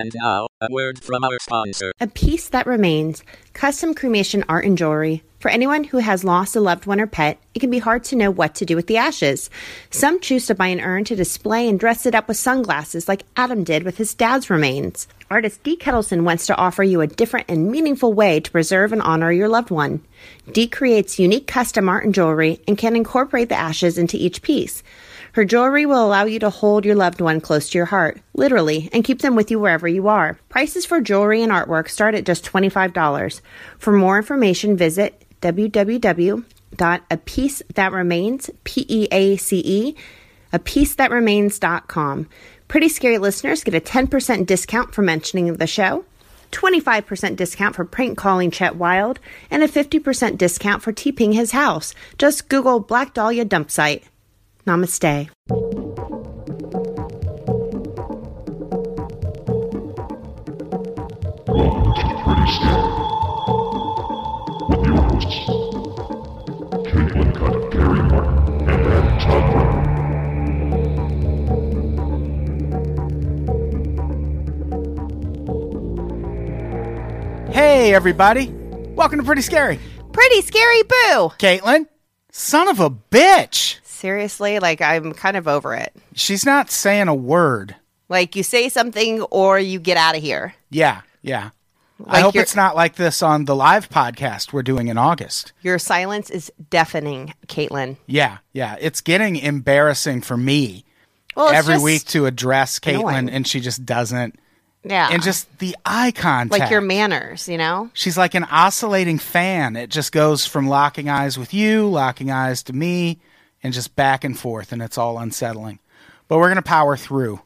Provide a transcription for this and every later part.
And now, a word from our sponsor. A peace that remains custom cremation art and jewelry. For anyone who has lost a loved one or pet, it can be hard to know what to do with the ashes. Some choose to buy an urn to display and dress it up with sunglasses like Adam did with his dad's remains. Artist Dee Kettleson wants to offer you a different and meaningful way to preserve and honor your loved one. Dee creates unique custom art and jewelry and can incorporate the ashes into each piece. Her jewelry will allow you to hold your loved one close to your heart, literally, and keep them with you wherever you are. Prices for jewelry and artwork start at just $25. For more information, visit www.apeacethatremains, P-E-A-C-E, apeacethatremains.com. Pretty Scary listeners get a 10% discount for mentioning the show, 25% discount for prank calling Chet Wild, and a 50% discount for TPing his house. Just Google Black Dahlia Dump Site. Namaste. Welcome to Pretty Scary. With your hosts, Caitlin Cutt, Kari Martin, and Adam Todd Brown. Hey, everybody. Welcome to Pretty Scary. Pretty Scary Boo! Caitlin, son of a bitch. Seriously, like, I'm kind of over it. She's not saying a word. Like, you say something or you get out of here. Yeah, yeah. I hope it's not like this on the live podcast we're doing in August. Your silence is deafening, Caitlin. Yeah, yeah. It's getting embarrassing for me Well, every just- week to address Caitlin, and she just doesn't. Yeah. And just the eye contact. like your manners, you know? She's like an oscillating fan. It just goes from locking eyes with you, locking eyes to me, and just back and forth, and it's all unsettling. But we're going to power through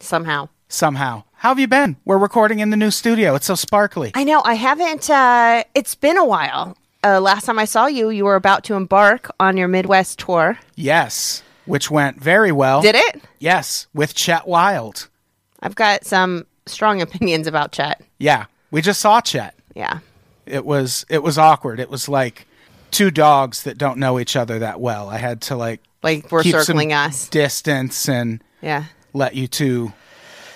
Somehow. somehow. How have you been? We're recording in the new studio. It's so sparkly. I know. I haven't, uh, it's been a while. Uh, last time I saw you, you were about to embark on your Midwest tour. yes, which went very well. Did it? Yes, with Chet Wild. I've got some strong opinions about Chet. Yeah, we just saw Chet. Yeah. It was it was awkward. It was like two dogs that don't know each other that well. I had to like Like we're circling us. distance and Yeah. let you two.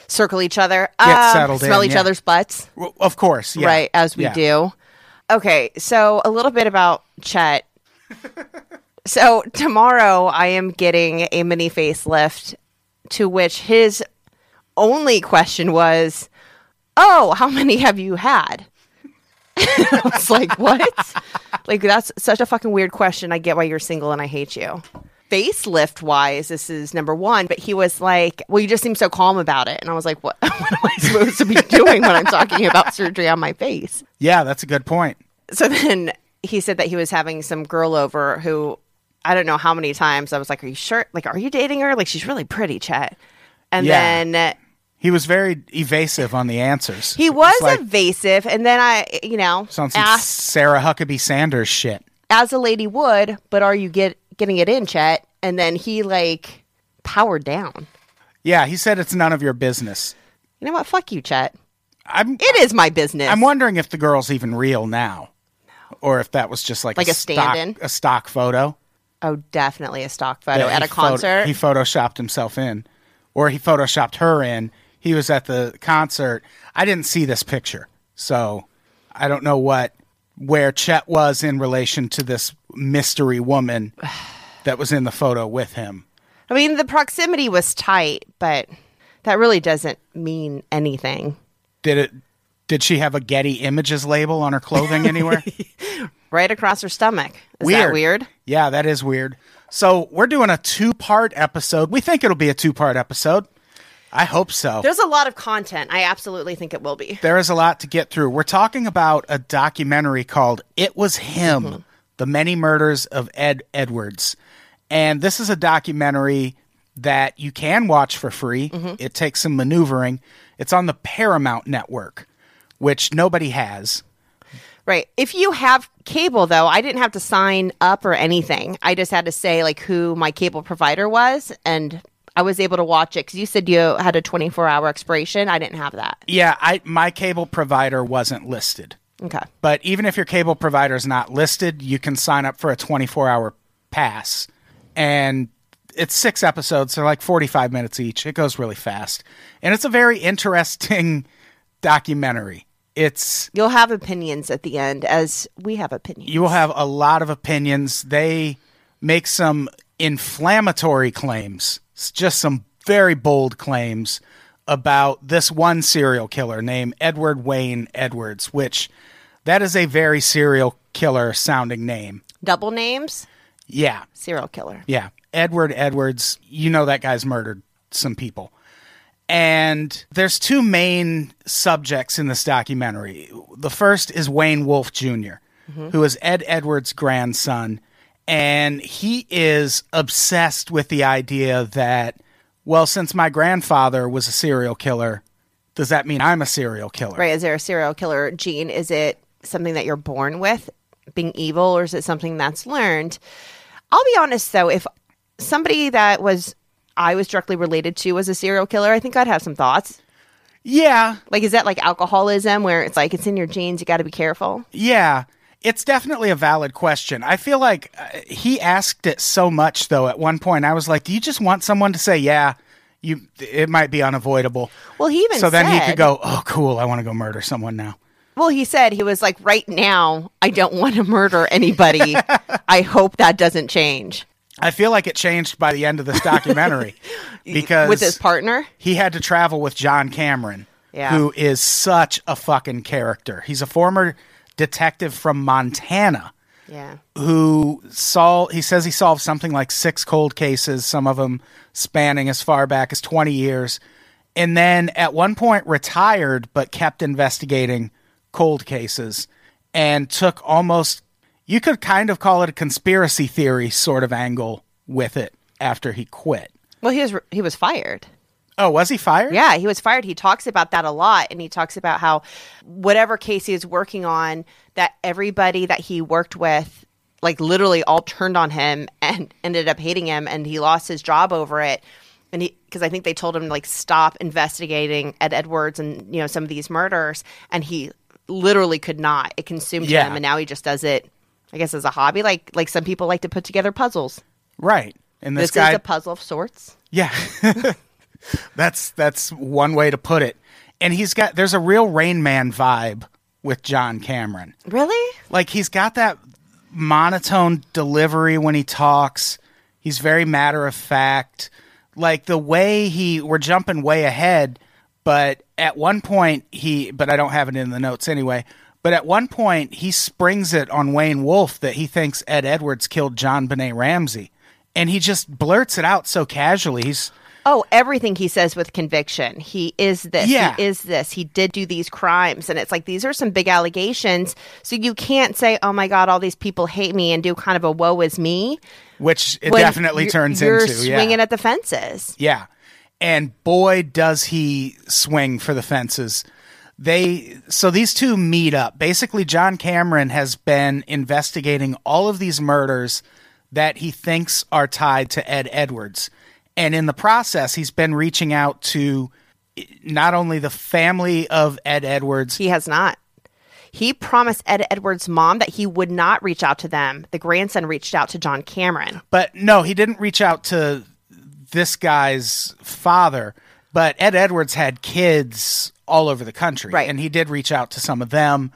Circle each other. Get Um, settled Smell in, each yeah. other's butts. Well, Of course, yeah. Right, as we Yeah. do. Okay, so a little bit about Chet. so tomorrow I am getting a mini facelift to which his only question was, "Oh, how many have you had?" I was like, "What?" Like that's such a fucking weird question. I get why you're single and I hate you. Facelift wise, this is number one, but he was like, Well, you just seem so calm about it. And I was like, What, what am I supposed to be doing when I'm talking about surgery on my face? Yeah, that's a good point. So then he said that he was having some girl over who I don't know how many times I was like, Are you sure? Like, are you dating her? Like, she's really pretty, Chet. And Yeah. then He was very evasive on the answers. he was It's like evasive. And then I, you know, sounds asked Sarah Huckabee Sanders shit. as a lady would, but are you get getting it in, Chet? And then he like powered down. Yeah, he said it's none of your business. You know what? Fuck you, Chet. I'm It is my business. I'm wondering if the girl's even real now, or if that was just like Like a stock, stand-in? a stock photo oh, definitely a stock photo that at a concert. Photo, he photoshopped himself in, or he photoshopped her in. He was at the concert. I didn't see this picture, so I don't know what where Chet was in relation to this mystery woman that was in the photo with him. I mean, the proximity was tight, but that really doesn't mean anything. Did it? Did she have a Getty Images label on her clothing anywhere? Right across her stomach. Is that weird? Yeah, that is weird. So we're doing a two-part episode. We think it'll be a two-part episode. I hope so. There's a lot of content. I absolutely think it will be. There is a lot to get through. We're talking about a documentary called It Was Him mm-hmm. The Many Murders of Ed Edwards. And this is a documentary that you can watch for free. Mm-hmm. It takes some maneuvering. It's on the Paramount Network, which nobody has. Right. If you have cable, though, I didn't have to sign up or anything. I just had to say like who my cable provider was, and I was able to watch it because you said you had a 24 hour expiration. I didn't have that. Yeah, I my cable provider wasn't listed. Okay. But even if your cable provider is not listed, you can sign up for a 24 hour pass. And it's six episodes. They're like 45 minutes each. It goes really fast. And it's a very interesting documentary. It's, You'll have opinions at the end, as we have opinions. you will have a lot of opinions. They make some inflammatory claims, just some very bold claims about this one serial killer named Edward Wayne Edwards, which that is a very serial killer sounding name. Double names, Yeah. serial killer. Yeah. Edward Edwards, you know that guy's murdered some people. And there's two main subjects in this documentary. The first is Wayne Wolf Jr., mm-hmm. who is Ed Edwards' grandson. And he is obsessed with the idea that, well, since my grandfather was a serial killer, does that mean I'm a serial killer? Right. Is there a serial killer gene? Is it something that you're born with, being evil, or is it something that's learned? I'll be honest though, if somebody that was I was directly related to was a serial killer, I think I'd have some thoughts. Yeah. Like, is that like alcoholism where it's like it's in your genes, you got to be careful? Yeah, it's definitely a valid question. I feel like uh, he asked it so much though. At one point, I was like, "Do you just want someone to say, yeah, you? It might be unavoidable." Well, he even so then he could go, "Oh, cool, I want to go murder someone now." Well, he said he was like, right now, I don't want to murder anybody. I hope that doesn't change I feel like it changed by the end of this documentary because with his partner. he had to travel with John Cameron, Yeah. who is such a fucking character. He's a former detective from Montana. Yeah. who sol he says he solved something like six cold cases, some of them spanning as far back as 20 years. And then at one point retired, but kept investigating cold cases and took almost, you could kind of call it a conspiracy theory sort of angle with it after he quit. Well, he was he was fired. Oh, was he fired? Yeah, he was fired. He talks about that a lot. And he talks about how whatever case he was working on, that everybody that he worked with, like literally all turned on him and ended up hating him. And he lost his job over it. And he, because I think they told him to like stop investigating Ed Edwards and, you know, some of these murders. And he literally could not. It consumed Yeah. him. And now he just does it, I guess, as a hobby. Like, like some people like to put together puzzles. Right. And this, This, guy is a puzzle of sorts. Yeah. that's that's one way to put it. And he's got there's a real Rain Man vibe with John Cameron. Really? Like he's got that monotone delivery when he talks. He's very matter of fact. Like the way he we're jumping way ahead, but at one point he but I don't have it in the notes anyway. But at one point he springs it on Wayne Wolf that he thinks Ed Edwards killed JonBenét Ramsey. And he just blurts it out so casually. He's Oh, everything he says with conviction. He is this. Yeah. He is this. He did do these crimes. And it's like, these are some big allegations. So you can't say, oh my God, all these people hate me and do kind of a woe is me. which it definitely turns you're into. swinging yeah. at the fences. Yeah. And boy, does he swing for the fences. They so these two meet up. Basically, John Cameron has been investigating all of these murders that he thinks are tied to Ed Edwards. And in the process, he's been reaching out to not only the family of Ed Edwards, He has not. He promised Ed Edwards' mom that he would not reach out to them. The grandson reached out to John Cameron. but no, he didn't reach out to this guy's father. But Ed Edwards had kids all over the country, Right. and he did reach out to some of them.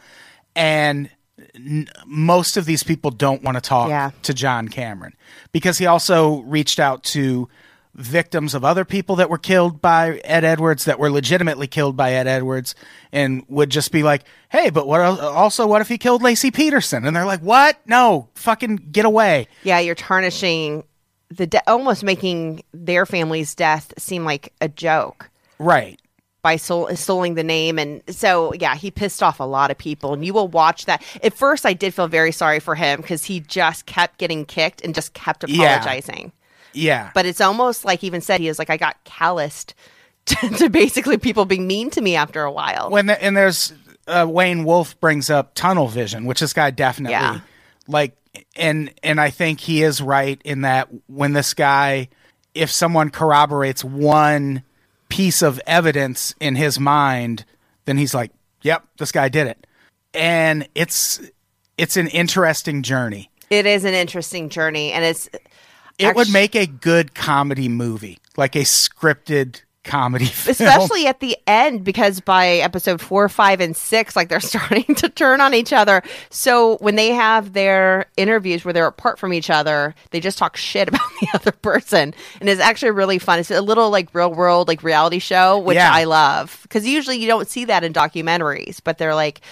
And n- most of these people don't want to talk Yeah. to John Cameron because he also reached out to victims of other people that were killed by Ed Edwards that were legitimately killed by Ed Edwards and would just be like, "Hey, but what also what if he killed Laci Peterson?" And they're like, "What? No, fucking get away." Yeah, you're tarnishing the de- almost making their family's death seem like a joke Right. by sol- soling the name. And so, yeah, he pissed off a lot of people. And you will watch that. At first, I did feel very sorry for him because he just kept getting kicked and just kept apologizing. Yeah. But it's almost like he even said he was like, I got calloused to, to basically people being mean to me after a while. when the, and there's uh, Wayne Wolf brings up tunnel vision, which this guy definitely Yeah. like, and and I think he is right in that when this guy, if someone corroborates one piece of evidence in his mind, then he's like, "Yep, this guy did it," and it's it's an interesting journey. it is an interesting journey. And it's, It would make a good comedy movie, like a scripted comedy film. especially at the end because by episode four five and six like they're starting to turn on each other so when they have their interviews where they're apart from each other they just talk shit about the other person and it's actually really fun it's a little like real world like reality show which Yeah. i love because usually you don't see that in documentaries but they're like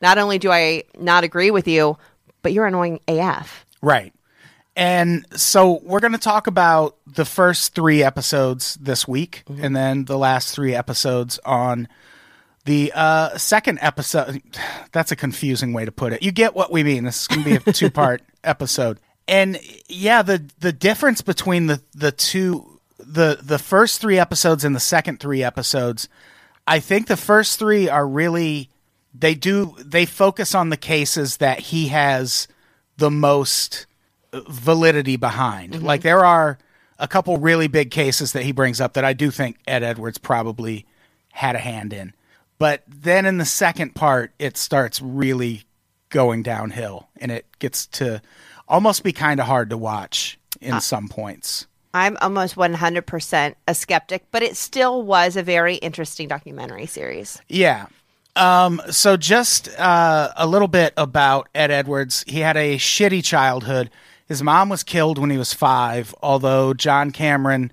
not only do i not agree with you but you're annoying af Right. And so we're going to talk about the first three episodes this week and then the last three episodes on the uh, second episode. That's a confusing way to put it. You get what we mean. This is going to be a two part episode. And yeah, the, the difference between the, the two, the, the first three episodes and the second three episodes, I think the first three are really, they do, they focus on the cases that he has the most validity behind. Like there are a couple really big cases that he brings up that I do think Ed Edwards probably had a hand in. But then in the second part, it starts really going downhill and it gets to almost be kind of hard to watch in some points. i'm almost 100% a skeptic but it still was a very interesting documentary series Yeah. Um, so just uh, a little bit about Ed Edwards. He had a shitty childhood. His mom was killed when he was five, although John Cameron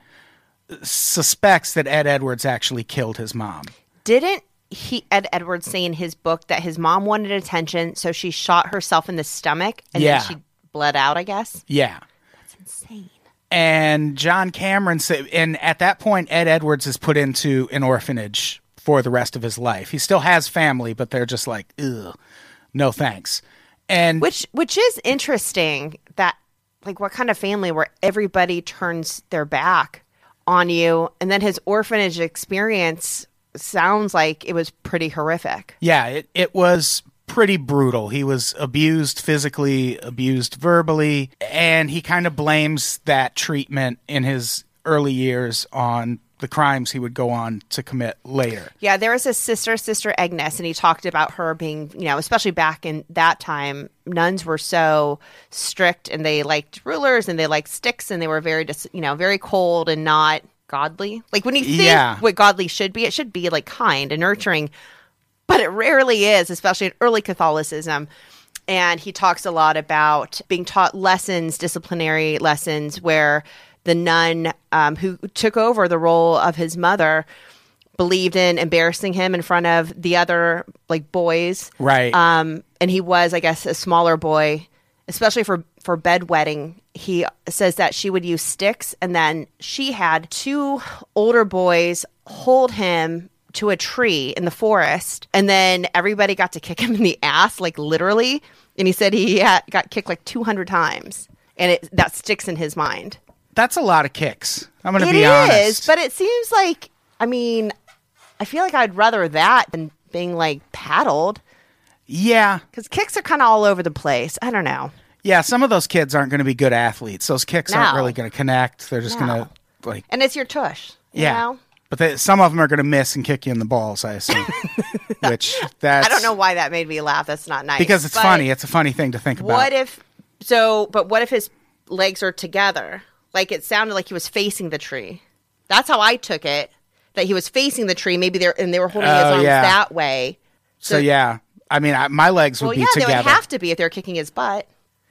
suspects that Ed Edwards actually killed his mom. didn't he Ed Edwards say in his book that his mom wanted attention, so she shot herself in the stomach and Yeah. then she bled out, I guess. Yeah. That's insane. And John Cameron said, and at that point, Ed Edwards is put into an orphanage for the rest of his life. He still has family, but they're just like, ugh, no thanks. And Which which is interesting that like what kind of family where everybody turns their back on you and then his orphanage experience sounds like it was pretty horrific. Yeah, it, it was pretty brutal. He was abused physically, abused verbally, and he kind of blames that treatment in his early years on the crimes he would go on to commit later. Yeah, there was a sister, Sister Agnes, and he talked about her being, you know, especially back in that time, nuns were so strict and they liked rulers and they liked sticks and they were very, dis- you know, very cold and not godly. Like when you think Yeah. what godly should be, it should be like kind and nurturing, but it rarely is, especially in early Catholicism. And he talks a lot about being taught lessons, disciplinary lessons, where the nun um, who took over the role of his mother believed in embarrassing him in front of the other like boys. Right. Um, and he was, I guess, a smaller boy, especially for for bedwetting. He says that she would use sticks, and then she had two older boys hold him to a tree in the forest, and then everybody got to kick him in the ass, like literally. And he said he had, got kicked like two hundred times, and it that sticks in his mind. That's a lot of kicks. I'm going to be is, honest. but it seems like I mean, I feel like I'd rather that than being like paddled yeah. because kicks are kind of all over the place. I don't know. Yeah, some of those kids aren't going to be good athletes. Those kicks aren't really going to connect. They're just No. going to like And it's your tush. You Yeah. Know? But they, some of them are going to miss and kick you in the balls, I assume. Which that's I don't know why that made me laugh. That's not nice. because it's funny. It's a funny thing to think about. What if so? But what if his legs are together? Like it sounded like he was facing the tree. That's how I took it. That he was facing the tree. Maybe they're and they were holding his Oh, arms yeah. that way. so yeah, I mean, I, my legs would Well, be yeah, together. they would have to be if they're kicking his butt.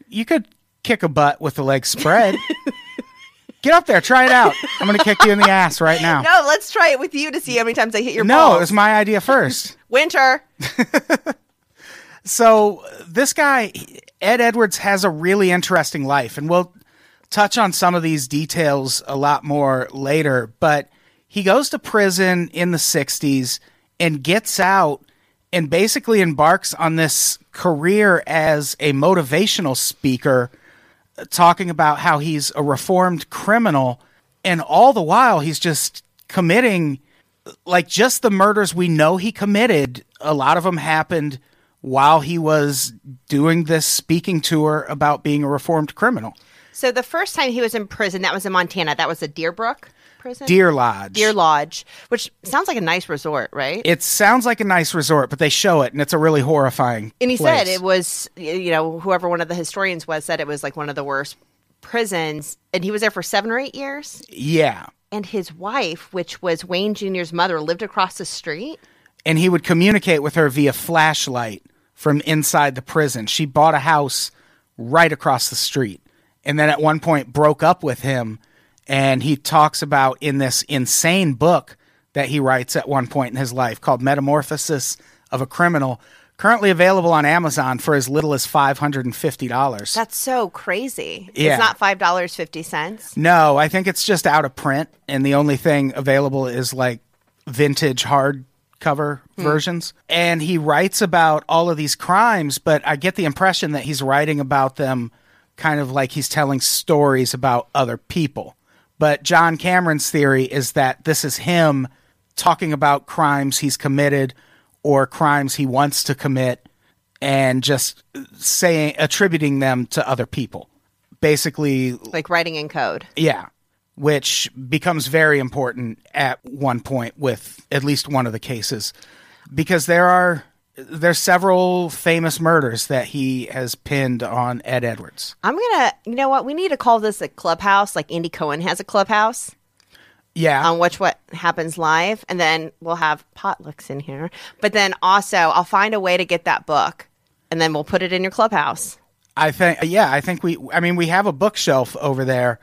You could kick a butt with the legs spread. Get up there, try it out. I'm going to kick you in the ass right now. No, let's try it with you to see how many times I hit your No, balls. it was my idea first. Winter. So this guy, Ed Edwards, has a really interesting life, and we'll touch on some of these details a lot more later. But he goes to prison in the 60s and gets out and basically embarks on this career as a motivational speaker, talking about how he's a reformed criminal. And all the while, he's just committing like just the murders we know he committed, a lot of them happened while he was doing this speaking tour about being a reformed criminal. So the first time he was in prison, that was in Montana. That was the Deerbrook prison. Deer Lodge. Deer Lodge, which sounds like a nice resort, right? It sounds like a nice resort, but they show it and it's a really horrifying. and he place. said it was, you know, whoever one of the historians was said it was like one of the worst prisons, and he was there for seven or eight years. Yeah. And his wife, which was Wayne Jr.'s mother, lived across the street. And he would communicate with her via flashlight from inside the prison. She bought a house right across the street. And then at one point broke up with him. And he talks about in this insane book that he writes at one point in his life called Metamorphosis of a Criminal, currently available on Amazon for as little as $550. That's so crazy. Yeah. It's not five dollars fifty cents. No, I think it's just out of print, and the only thing available is like vintage hardcover hmm. versions. And he writes about all of these crimes, but I get the impression that he's writing about them kind of like he's telling stories about other people. But John Cameron's theory is that this is him talking about crimes he's committed or crimes he wants to commit and just saying attributing them to other people. Basically Like writing in code. yeah, which becomes very important at one point with at least one of the cases because there are there's several famous murders that he has pinned on Ed Edwards. I'm gonna, you know what? We need to call this a clubhouse, like Andy Cohen has a clubhouse Yeah. on which what happens live, and then we'll have potlucks in here. But then also, I'll find a way to get that book, and then we'll put it in your clubhouse. I think yeah, I think we I mean we have a bookshelf over there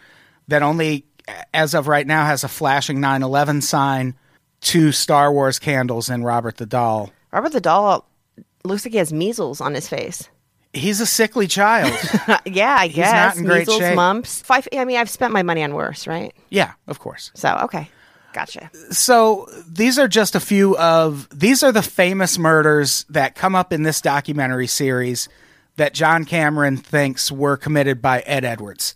that only as of right now has a flashing 9/11 sign, two Star Wars candles and Robert the Doll. Robert the doll looks like he has measles on his face. He's a sickly child. yeah, I guess not in great measles, shape. mumps. Five, I mean, I've spent my money on worse, right? yeah, of course. So okay, gotcha. so these are just a few of these are the famous murders that come up in this documentary series that John Cameron thinks were committed by Ed Edwards.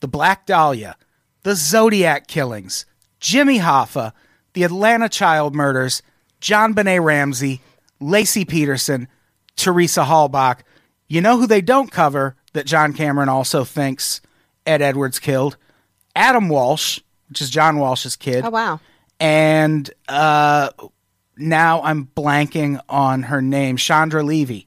The Black Dahlia, the Zodiac killings, Jimmy Hoffa, the Atlanta child murders, JonBenét Ramsey, Laci Peterson, Teresa Halbach. You know who they don't cover that John Cameron also thinks Ed Edwards killed? Adam Walsh, which is John Walsh's kid Oh wow. and uh, now I'm blanking on her name, Chandra Levy.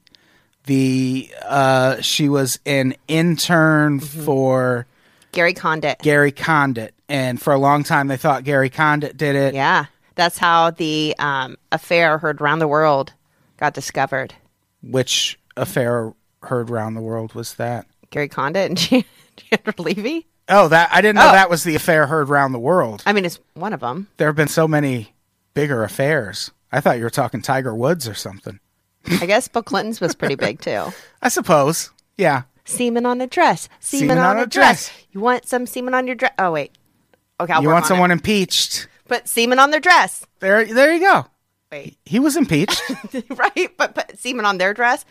The uh, she was an intern for Gary Condit. Gary Condit, and for a long time they thought Gary Condit did it. Yeah, that's how the um, affair heard around the world got discovered. Which affair heard around the world was that? Gary Condit and Jan- Chandra Levy. Oh, that I didn't know Oh. that was the affair heard around the world. I mean, it's one of them. There have been so many bigger affairs. I thought you were talking Tiger Woods or something. I guess Bill Clinton's was pretty big too. I suppose. Yeah. Semen on a dress. Semen, on, a dress. You want some semen on your dress? Oh wait. Okay, I'll you want on someone It. impeached? Put semen on their dress. There, there you go. Wait, He was impeached. right? But put semen on their dress.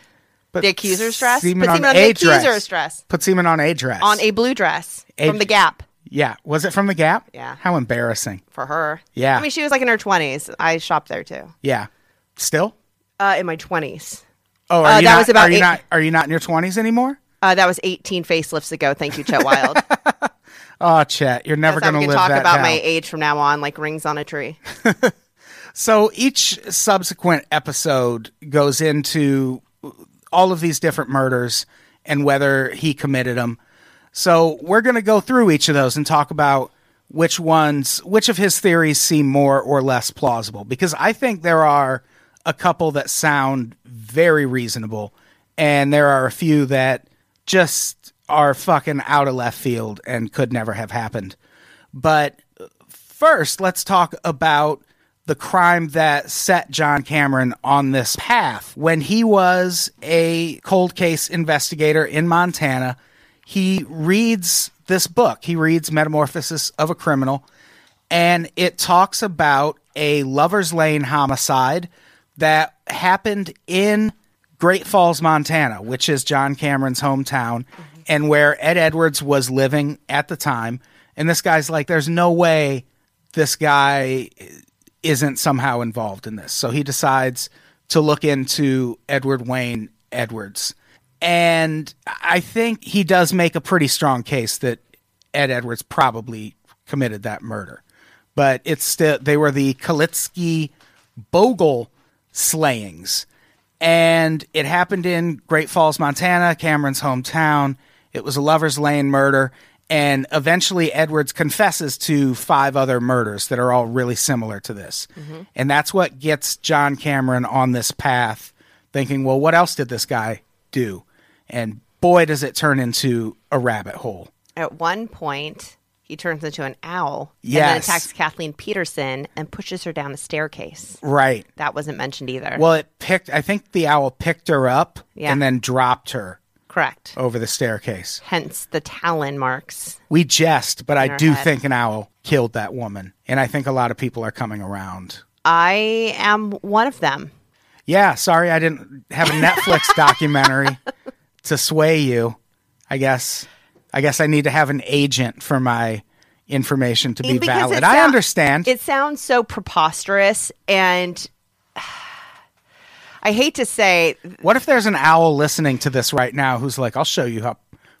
But The accuser's dress. Semen put on semen on a the accuser's dress. dress. Put semen on a dress. On a blue dress A- from the Gap Yeah. Was it from the Gap? Yeah. How embarrassing. for her. Yeah. I mean, she was like in her twenties. I shopped there too. Yeah. Still? Uh, in my twenties. Oh, are Uh, you that not, was about are you eight- not are you not in your twenties anymore? Uh, that was 18 facelifts ago. Thank you, Chet Wild. Oh, Chet, you're never going to live talk that about down. my age from now on, like rings on a tree. So each subsequent episode goes into all of these different murders and whether he committed them. So we're going to go through each of those and talk about which ones, which of his theories seem more or less plausible. Because I think there are a couple that sound very reasonable, and there are a few that just are fucking out of left field and could never have happened. But first, let's talk about the crime that set John Cameron on this path. When he was a cold case investigator in Montana, he reads this book. He reads Metamorphosis of a Criminal, and it talks about a Lover's Lane homicide that happened in Great Falls, Montana, which is John Cameron's hometown, and where Ed Edwards was living at the time. And this guy's like, there's no way this guy isn't somehow involved in this. So he decides to look into Edward Wayne Edwards. And I think he does make a pretty strong case that Ed Edwards probably committed that murder. But it's still, they were the Kalitzke Bogle slayings. And it happened in Great Falls, Montana, Cameron's hometown. It was a lover's lane murder. And eventually, Edwards confesses to five other murders that are all really similar to this. Mm-hmm. And that's what gets John Cameron on this path, thinking, well, what else did this guy do? And boy, does it turn into a rabbit hole. At one point, he turns into an owl and then attacks Kathleen Peterson and pushes her down a staircase. Right. That wasn't mentioned either. Well, it picked, I think the owl picked her up Yeah. and then dropped her Correct. over the staircase. Hence the talon marks. We jest, but I do head. think an owl killed that woman. And I think a lot of people are coming around. I am one of them. Yeah, sorry I didn't have a Netflix documentary to sway you. I guess I guess I need to have an agent for my information to be Because valid. it I understand. It sounds so preposterous and I hate to say what if there's an owl listening to this right now who's like, "I'll show you how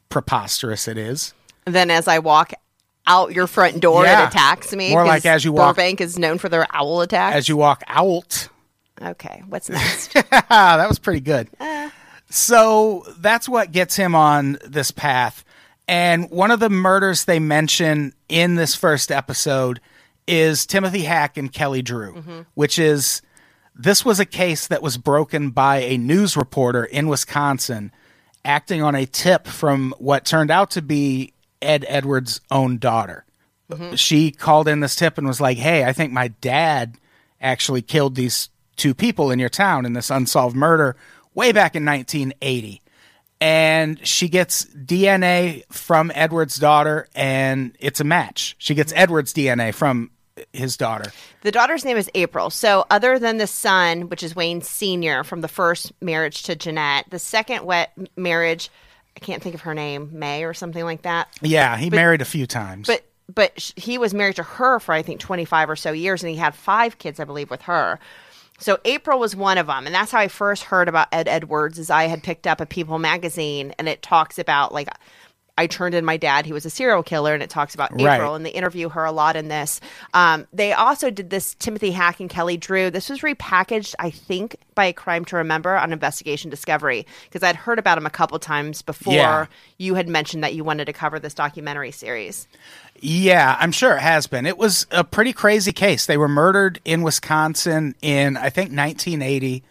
preposterous it is." then as I walk out your front door Yeah. it attacks me. More like as you walk- Burbank is known for their owl attacks. As you walk out, okay, what's next? That was pretty good. Uh. So that's what gets him on this path. And one of the murders they mention in this first episode is Timothy Hack and Kelly Drew, mm-hmm. which is this was a case that was broken by a news reporter in Wisconsin acting on a tip from what turned out to be Ed Edwards' own daughter. Mm-hmm. She called in this tip and was like, Hey, I think my dad actually killed these two people in your town in this unsolved murder way back in 1980. And she gets DNA from Edward's daughter, and it's a match. She gets mm-hmm. Edward's DNA from his daughter. The daughter's name is April. So, other than the son, which is Wayne Sr. from the first marriage to Jeanette, the second wet marriage, I can't think of her name, May or something like that. Yeah, he married a few times. But but he was married to her for I think 25 or so years and he had five kids I believe with her. So April was one of them and that's how I first heard about Ed Edwards is I had picked up a People magazine and it talks about like I turned in my dad he was a serial killer and it talks about April Right. and they interview her a lot in this. Um, they also did this Timothy Hack and Kelly Drew. This was repackaged I think by a Crime to Remember on Investigation Discovery because I'd heard about him a couple times before Yeah. you had mentioned that you wanted to cover this documentary series. Yeah, I'm sure it has been. It was a pretty crazy case. They were murdered in Wisconsin in, I think, 1980.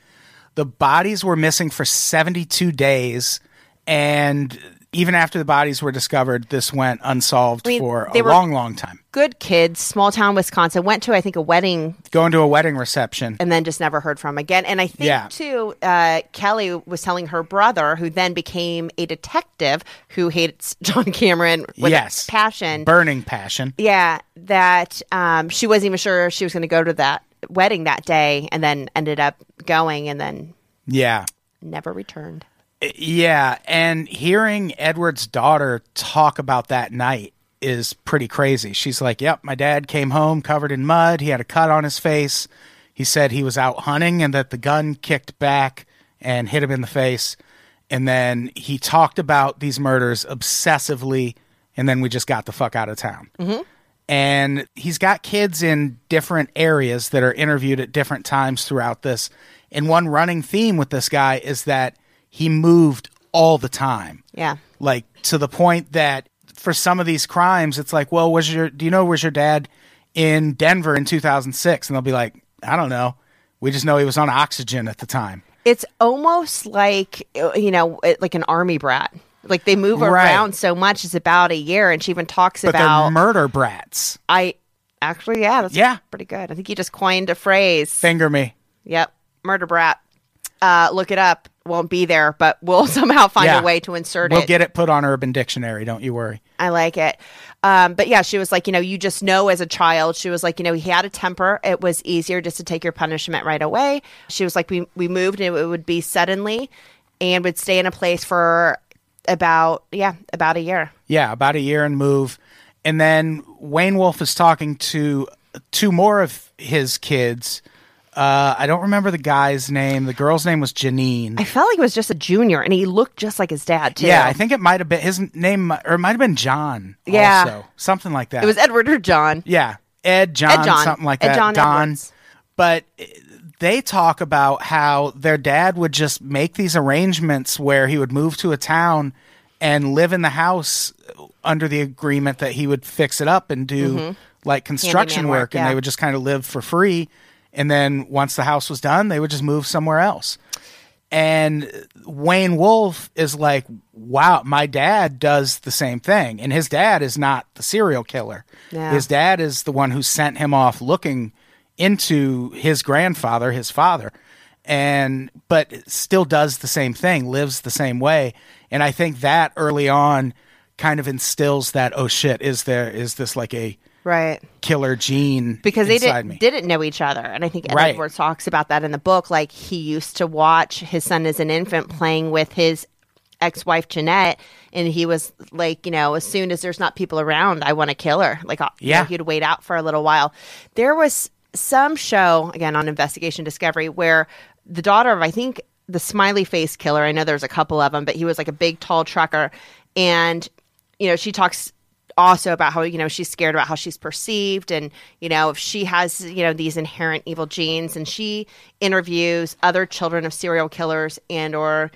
The bodies were missing for 72 days. And even after the bodies were discovered, this went unsolved I mean, for a long, long time. good kids, small town Wisconsin, went to I think a wedding Going to a wedding reception. and then just never heard from again. And I think Yeah. too, uh, Kelly was telling her brother, who then became a detective who hates John Cameron with Yes. passion. Burning passion. yeah, that um, she wasn't even sure she was going to go to that wedding that day, and then ended up going, and then Yeah. never returned. Yeah, and hearing Edward's daughter talk about that night is pretty crazy. She's like, "Yep, my dad came home covered in mud. He had a cut on his face. He said he was out hunting and that the gun kicked back and hit him in the face. And then he talked about these murders obsessively and then we just got the fuck out of town. Mm-hmm. And he's got kids in different areas that are interviewed at different times throughout this. And one running theme with this guy is that he moved all the time Yeah. like to the point that for some of these crimes it's like well was your do you know was your dad in denver in 2006 and they'll be like i don't know we just know he was on oxygen at the time It's almost like you know, like an army brat. Like they move Right. around so much. It's about a year, and she even talks but about. murder brats I actually, yeah, that's Yeah. pretty good. I think you just coined a phrase. finger me Yep, murder brat. Uh, look it up. Won't be there, but we'll somehow find Yeah. a way to insert it. we'll get it put on urban dictionary don't you worry I like it. Um, but yeah, she was like, you know, you just know as a child, she was like, you know, he had a temper. It was easier just to take your punishment right away. She was like, we, we moved and it would be suddenly and would stay in a place for about, yeah, about a year. yeah about a year and move and then wayne wolf is talking to two more of his kids uh, i don't remember the guy's name the girl's name was janine I felt like it was just a junior and he looked just like his dad, too. Yeah, I think it might have been his name, or it might have been John. Yeah. also. something like that. it was Edward or John. yeah, Ed John, Ed John. something like Ed that. John Don. Edwards. But they talk about how their dad would just make these arrangements where he would move to a town and live in the house under the agreement that he would fix it up and do like construction Mm-hmm. Handyman work, work, and yeah. they would just kind of live for free. And then once the house was done, they would just move somewhere else. And Wayne Wolf is like, wow, my dad does the same thing. And his dad is not the serial killer. Yeah. His dad is the one who sent him off looking into his grandfather, his father. And, but still does the same thing, lives the same way. And I think that early on kind of instills that, oh shit, is there, is this like a Right. killer gene because they inside did, me? didn't know each other and i think Ed Right. edwards talks about that in the book like he used to watch his son as an infant playing with his ex-wife jeanette and he was like you know as soon as there's not people around i want to kill her like uh, you know, Yeah. he'd wait out for a little while there was some show again on investigation discovery where the daughter of i think the smiley face killer i know there's a couple of them but he was like a big tall trucker and you know she talks also about how you know she's scared about how she's perceived and you know if she has you know these inherent evil genes and she interviews other children of serial killers and or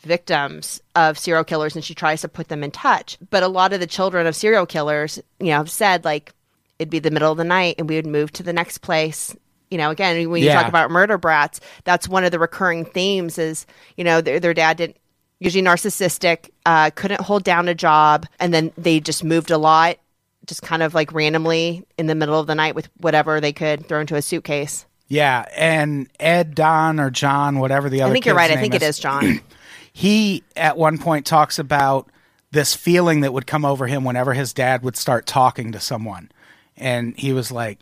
victims of serial killers and she tries to put them in touch but a lot of the children of serial killers you know have said like it'd be the middle of the night and we would move to the next place you know again when you Yeah. talk about murder brats that's one of the recurring themes is you know their, their dad didn't usually narcissistic uh, couldn't hold down a job and then they just moved a lot just kind of like randomly in the middle of the night with whatever they could throw into a suitcase. Yeah. And Ed, Don, or John, whatever the other i think you're right. I think it is john. he at one point talks about this feeling that would come over him whenever his dad would start talking to someone. And he was like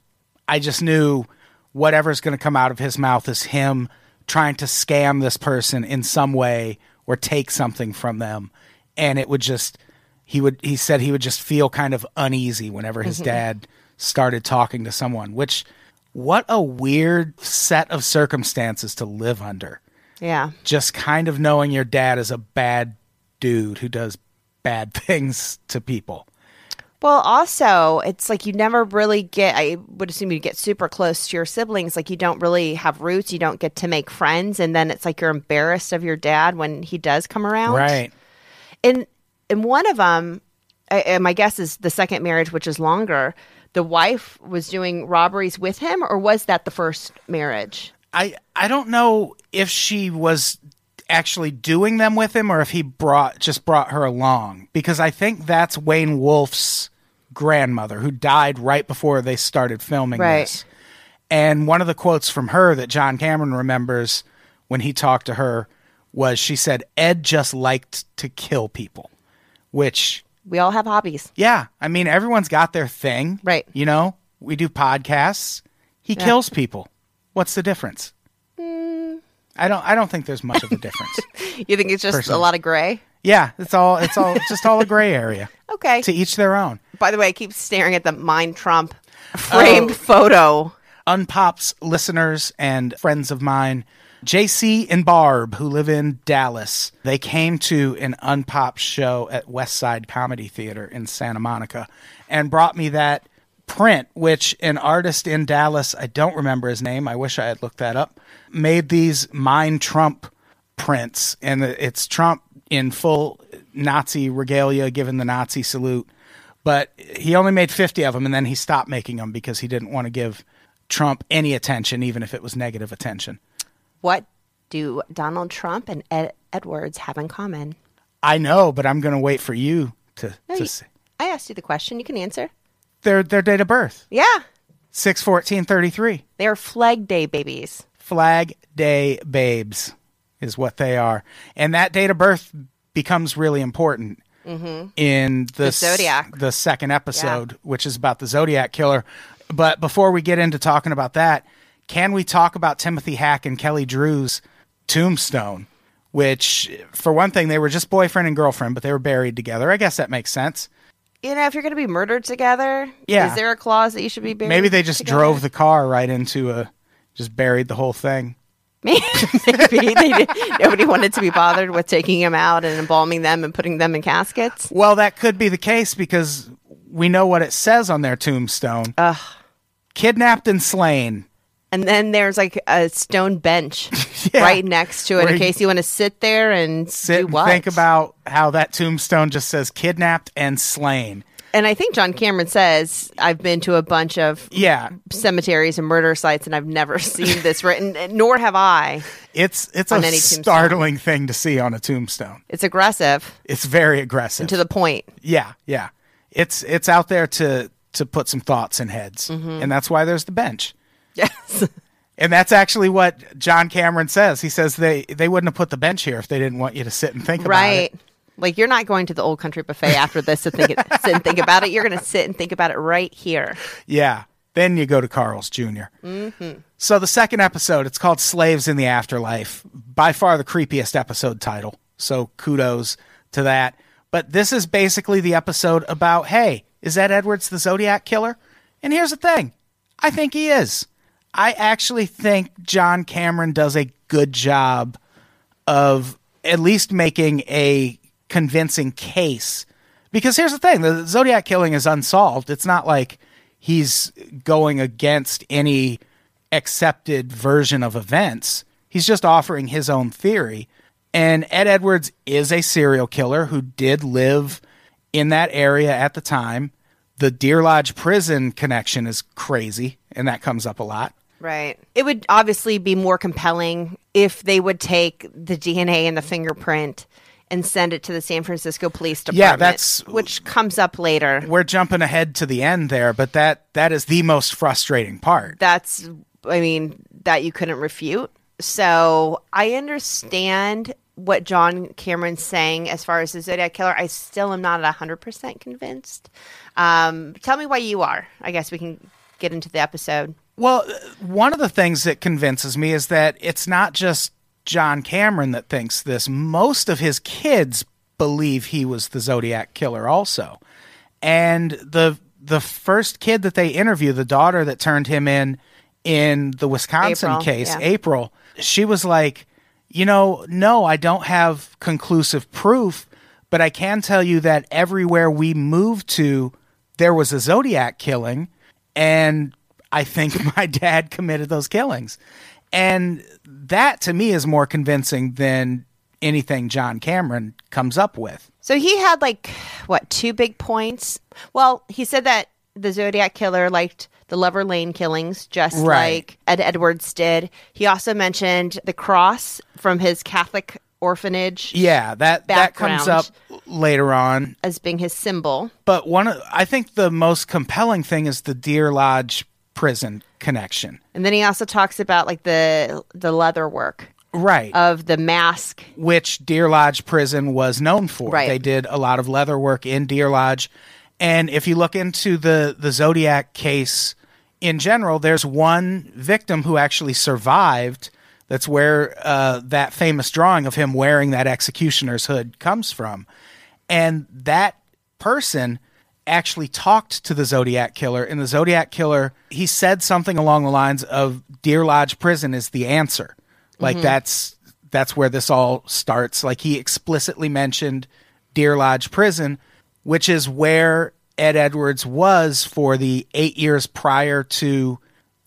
i just knew whatever's going to come out of his mouth is him trying to scam this person in some way or take something from them. And it would just he would he said he would just feel kind of uneasy whenever his mm-hmm. dad started talking to someone which what a weird set of circumstances to live under. Yeah. Just kind of knowing your dad is a bad dude who does bad things to people. Well, also, it's like you never really get, I would assume you get super close to your siblings. Like you don't really have roots. You don't get to make friends. And then it's like you're embarrassed of your dad when he does come around. Right. And, and one of them, I, and my guess is the second marriage, which is longer, the wife was doing robberies with him, or was that the first marriage? I I don't know if she was actually doing them with him or if he brought just brought her along because I think that's Wayne Wolf's grandmother who died right before they started filming Right. this. And one of the quotes from her that John Cameron remembers when he talked to her was she said Ed just liked to kill people, which We all have hobbies. Yeah, I mean everyone's got their thing, Right. You know, we do podcasts. He kills people. What's the difference? I don't. I don't think there's much of a difference. You think it's just a lot of gray? yeah, it's all. It's all just all a gray area. Okay. To each their own. By the way, I keep staring at the Mein Trump oh. framed photo. Unpops listeners and friends of mine JC and Barb, who live in Dallas, they came to an unpopped show at West Side Comedy Theater in Santa Monica and brought me that print, which an artist in Dallas, I don't remember his name, I wish I had looked that up, made these Mein Trump prints. And it's Trump in full Nazi regalia, giving the Nazi salute. But he only made 50 of them and then he stopped making them because he didn't want to give Trump any attention, even if it was negative attention. What do Donald Trump and Ed Edwards have in common? I know, but I'm going to wait for you to, No, to you- say. I asked you the question. You can answer. Their, their date of birth, Yeah. 6 33. They are Flag Day babies. Flag Day babes is what they are. And that date of birth becomes really important mm-hmm. in the, s- Zodiac. the second episode, which is about the Zodiac killer. But before we get into talking about that, can we talk about Timothy Hack and Kelly Drew's tombstone? Which, for one thing, they were just boyfriend and girlfriend, but they were buried together. I guess that makes sense. You know, if you're going to be murdered together, Yeah. is there a clause that you should be buried? Maybe they just together? drove the car right into a, just buried the whole thing. Maybe they did. nobody wanted to be bothered with taking them out and embalming them and putting them in caskets. Well, that could be the case because we know what it says on their tombstone. Kidnapped and slain. And then there's like a stone bench Yeah. right next to it Where in case you want to sit there and Sit and think about how that tombstone just says kidnapped and slain. And I think John Cameron says I've been to a bunch of Yeah, cemeteries and murder sites, and I've never seen this written, nor have I. it's it's a tombstone. startling thing to see on a tombstone. It's aggressive It's very aggressive. to the point. yeah, yeah. It's it's out there to to put some thoughts in heads, Mm-hmm. and that's why there's the bench. Yes. And that's actually what John Cameron says. He says they they wouldn't have put the bench here if they didn't want you to sit and think about right. it. Right. Like you're not going to the old country buffet after this to think it, sit and think about it. You're going to sit and think about it right here. Yeah. Then you go to Carl's junior mm-hmm. So the second episode, it's called Slaves in the Afterlife. By far the creepiest episode title. So kudos to that. But this is basically the episode about hey, is Ed Edwards the Zodiac killer? And here's the thing I think he is. I actually think John Cameron does a good job of at least making a convincing case. Because here's the thing the Zodiac killing is unsolved. It's not like he's going against any accepted version of events. He's just offering his own theory. And Ed Edwards is a serial killer who did live in that area at the time. The Deer Lodge prison connection is crazy, and that comes up a lot. Right. It would obviously be more compelling if they would take the DNA and the fingerprint and send it to the San Francisco Police Department. Yeah, that's- which comes up later. We're jumping ahead to the end there, but that that is the most frustrating part. That's I mean, that you couldn't refute. So I understand what John Cameron's saying as far as the Zodiac Killer. I still am not 100% convinced. Um, tell me why you are. I guess we can get into the episode. Well, one of the things that convinces me is that it's not just John Cameron that thinks this. Most of his kids believe he was the Zodiac killer also. And the the first kid that they interview, the daughter that turned him in in the Wisconsin April, case, yeah. April, she was like, "You know, no, I don't have conclusive proof, but I can tell you that everywhere we moved to there was a Zodiac killing and I think my dad committed those killings. And that to me is more convincing than anything John Cameron comes up with. So he had like what two big points? Well, he said that the Zodiac killer liked the Lover Lane killings just Right. like Ed Edwards did. He also mentioned the cross from his Catholic orphanage Yeah, that that comes up later on. as being his symbol. But one of, I think the most compelling thing is the Deer Lodge prison connection. And then he also talks about like the the leather work Right. of the mask. which Deer Lodge prison was known for. Right. They did a lot of leather work in Deer Lodge. And if you look into the, the Zodiac case in general, there's one victim who actually survived. That's where uh, that famous drawing of him wearing that executioner's hood comes from. And that person actually talked to the Zodiac killer. And the Zodiac killer, he said something along the lines of Deer Lodge prison is the answer. Like mm-hmm. that's that's where this all starts. Like he explicitly mentioned Deer Lodge Prison, which is where Ed Edwards was for the eight years prior to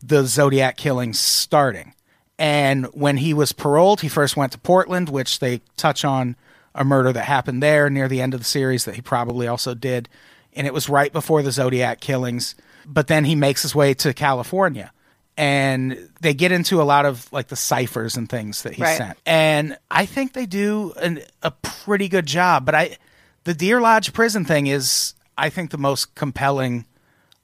the Zodiac killings starting. And when he was paroled, he first went to Portland, which they touch on a murder that happened there near the end of the series that he probably also did. And it was right before the Zodiac killings. But then he makes his way to California. And they get into a lot of like the ciphers and things that he Right. sent. And I think they do an, a pretty good job. But I, the Deer Lodge prison thing is, I think, the most compelling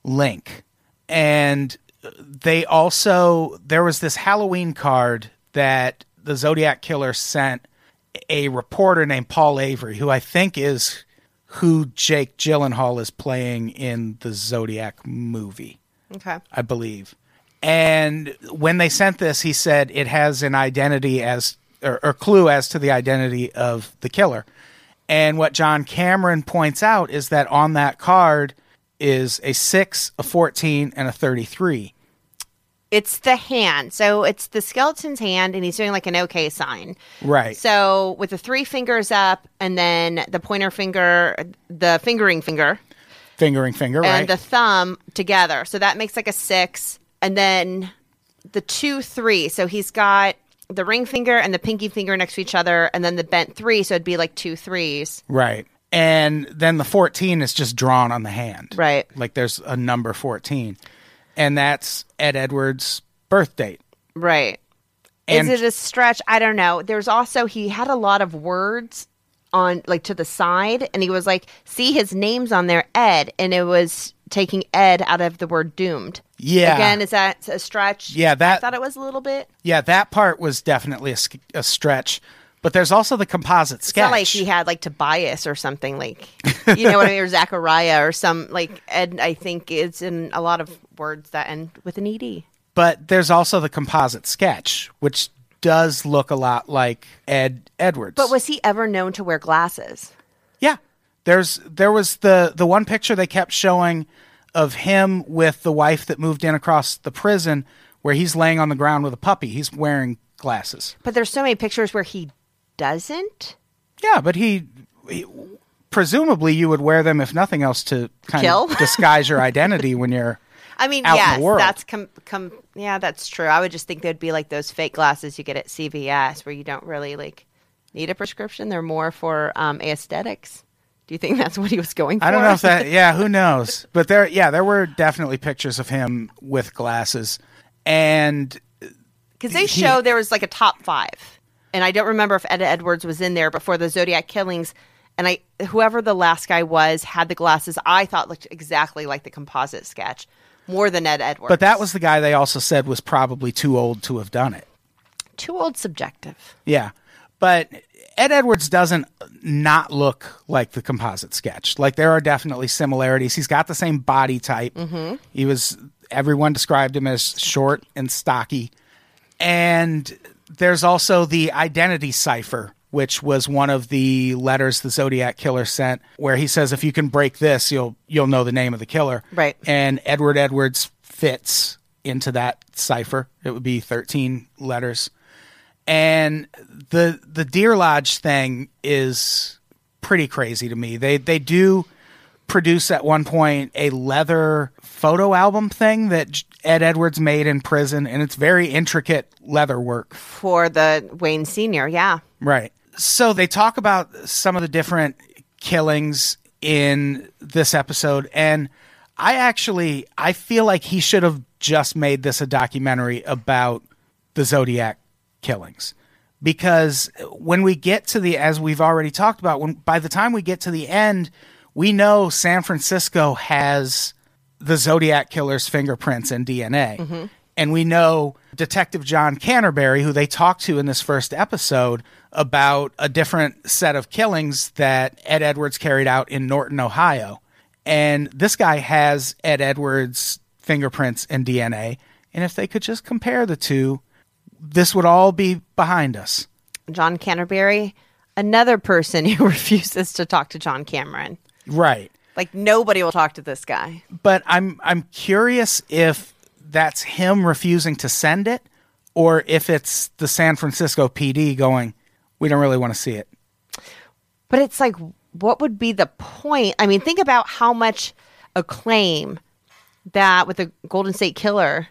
link. And they also there was this Halloween card that the Zodiac killer sent a reporter named Paul Avery, who I think is who Jake Gyllenhaal is playing in the Zodiac movie. Okay. I believe. And when they sent this, he said it has an identity as or, or clue as to the identity of the killer. And what John Cameron points out is that on that card is a six, a 14, and a 33. It's the hand. So it's the skeleton's hand, and he's doing like an OK sign. Right. So with the three fingers up, and then the pointer finger, the fingering finger, Fingering finger, right? and the thumb together. So that makes like a six. And then the two, three. So he's got the ring finger and the pinky finger next to each other, and then the bent three. So it'd be like two threes. right. And then the 14 is just drawn on the hand. Right. Like there's a number 14. And that's Ed Edwards' birth date. Right. And- Is it a stretch? I don't know. There's also he had a lot of words on like to the side and he was like see his name's on there Ed and it was taking Ed out of the word doomed. Yeah. Again, is that a stretch? Yeah, I that- thought it was a little bit. Yeah, that part was definitely a, a stretch. But there's also the composite It's sketch. not like he had like Tobias or something like you know what I mean or Zachariah or some like Ed I think is in a lot of words that end with an ed. but there's also the composite sketch, which does look a lot like Ed Edwards. But was he ever known to wear glasses? yeah, there's there was the the one picture they kept showing of him with the wife that moved in across the prison, where he's laying on the ground with a puppy. He's wearing glasses. But there's so many pictures where he doesn't. Yeah, but he, he presumably you would wear them if nothing else to kind Kill? of disguise your identity when you're. I mean, out in the yes, that's com- com- yeah, that's true. I would just think they'd be like those fake glasses you get at CVS where you don't really like need a prescription. They're more for um, aesthetics. Do you think that's what he was going for? I don't know if that. Yeah, who knows? But there, yeah, there were definitely pictures of him with glasses, and because they he- show there was like a top five, and I don't remember if Ed Edwards was in there before the Zodiac killings. And I, whoever the last guy was, had the glasses. I thought looked exactly like the composite sketch, more than Ed Edwards. but that was the guy they also said was probably too old to have done it. too old subjective. Yeah, but Ed Edwards doesn't not look like the composite sketch. Like there are definitely similarities. He's got the same body type. Mm-hmm. He was. Everyone described him as short and stocky, and there's also the identity cipher, which was one of the letters the Zodiac killer sent, where he says, "If you can break this, you'll you'll know the name of the killer." Right. And Edward Edwards fits into that cipher. It would be 13 letters. And the the Deer Lodge thing is pretty crazy to me. They they do produce at one point a leather photo album thing that Ed Edwards made in prison, and it's very intricate leather work. For the Wayne Senior, yeah. Right. So they talk about some of the different killings in this episode and I actually I feel like he should have just made this a documentary about the Zodiac killings. Because when we get to the as we've already talked about when by the time we get to the end we know San Francisco has the Zodiac killer's fingerprints and DNA. Mm-hmm. And we know Detective John Canterbury, who they talked to in this first episode about a different set of killings that Ed Edwards carried out in Norton, Ohio. And this guy has Ed Edwards' fingerprints and DNA. And if they could just compare the two, this would all be behind us. John Canterbury, another person who refuses to talk to John Cameron. Right. Like nobody will talk to this guy. but I'm I'm curious if that's him refusing to send it or if it's the San Francisco PD going, we don't really want to see it. But it's like, what would be the point? I mean, think about how much acclaim that with the Golden State Killer,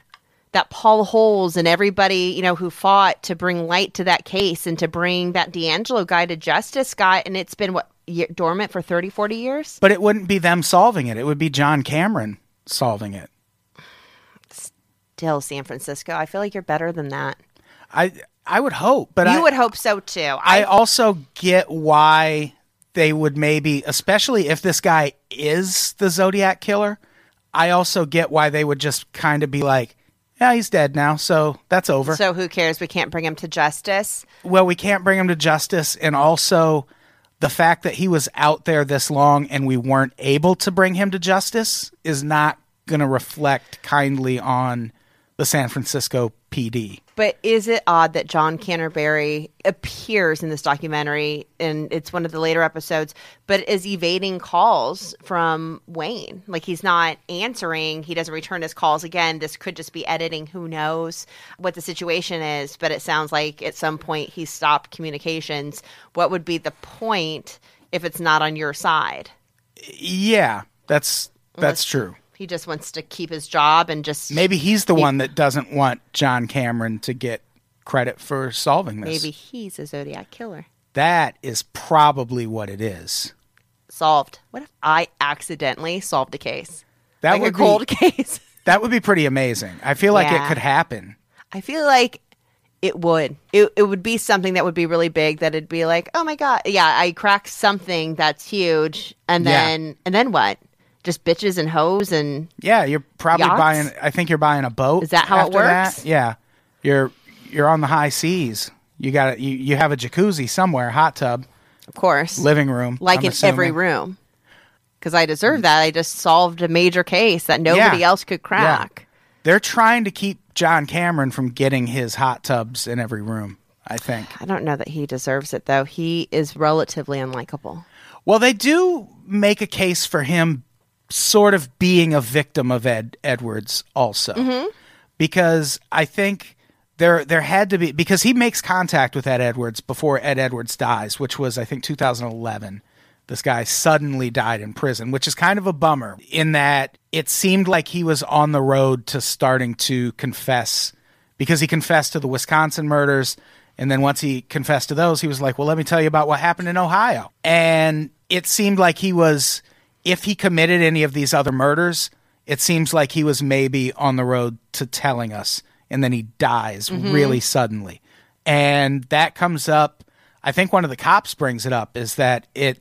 that Paul Holes and everybody, you know, who fought to bring light to that case and to bring that DeAngelo guy to justice got, and it's been what, dormant for 30, 40 years? But it wouldn't be them solving it. It would be John Cameron solving it. Still, San Francisco. I feel like you're better than that. I I would hope, but you I, would hope so too. I also get why they would maybe, especially if this guy is the Zodiac killer. I also get why they would just kind of be like, "Yeah, he's dead now, so that's over." so who cares? We can't bring him to justice. well, we can't bring him to justice, and also the fact that he was out there this long and we weren't able to bring him to justice is not going to reflect kindly on the San Francisco PD. But is it odd that John Canterbury appears in this documentary, and it's one of the later episodes, but is evading calls from Wayne? Like he's not answering. He doesn't return his calls again. This could just be editing. Who knows what the situation is? But it sounds like at some point he stopped communications. What would be the point if it's not on your side? Yeah, that's that's mm-hmm. true. He just wants to keep his job and just Maybe he's the one that doesn't want John Cameron to get credit for solving this. maybe he's a Zodiac killer. that is probably what it is. Solved. What if I accidentally solved a case? That like would a cold be case. that would be pretty amazing. I feel like Yeah. it could happen. I feel like it would. It, it would be something that would be really big. That it'd be like, oh my god, yeah, I cracked something that's huge, and Yeah. then and then what? Just bitches and hoes and Yeah, you're probably Yachts? buying. I think you're buying a boat. Is that how it after that. works? Yeah, you're you're on the high seas. You got you you have a jacuzzi somewhere, hot tub, of course, living room, like I'm in every room. Because I deserve that. I just solved a major case that nobody Yeah. else could crack. They're trying to keep John Cameron from getting his hot tubs in every room. I think. I don't know that he deserves it though. He is relatively unlikable. Well, they do make a case for him sort of being a victim of Ed Edwards also. Mm-hmm. Because I think there there had to be because he makes contact with Ed Edwards before Ed Edwards dies, which was I think 2011. This guy suddenly died in prison, which is kind of a bummer in that it seemed like he was on the road to starting to confess because he confessed to the Wisconsin murders. And then once he confessed to those, he was like, well, let me tell you about what happened in Ohio. And it seemed like he was, if he committed any of these other murders, it seems like he was maybe on the road to telling us. And then he dies mm-hmm. really suddenly. And that comes up. I think one of the cops brings it up is that it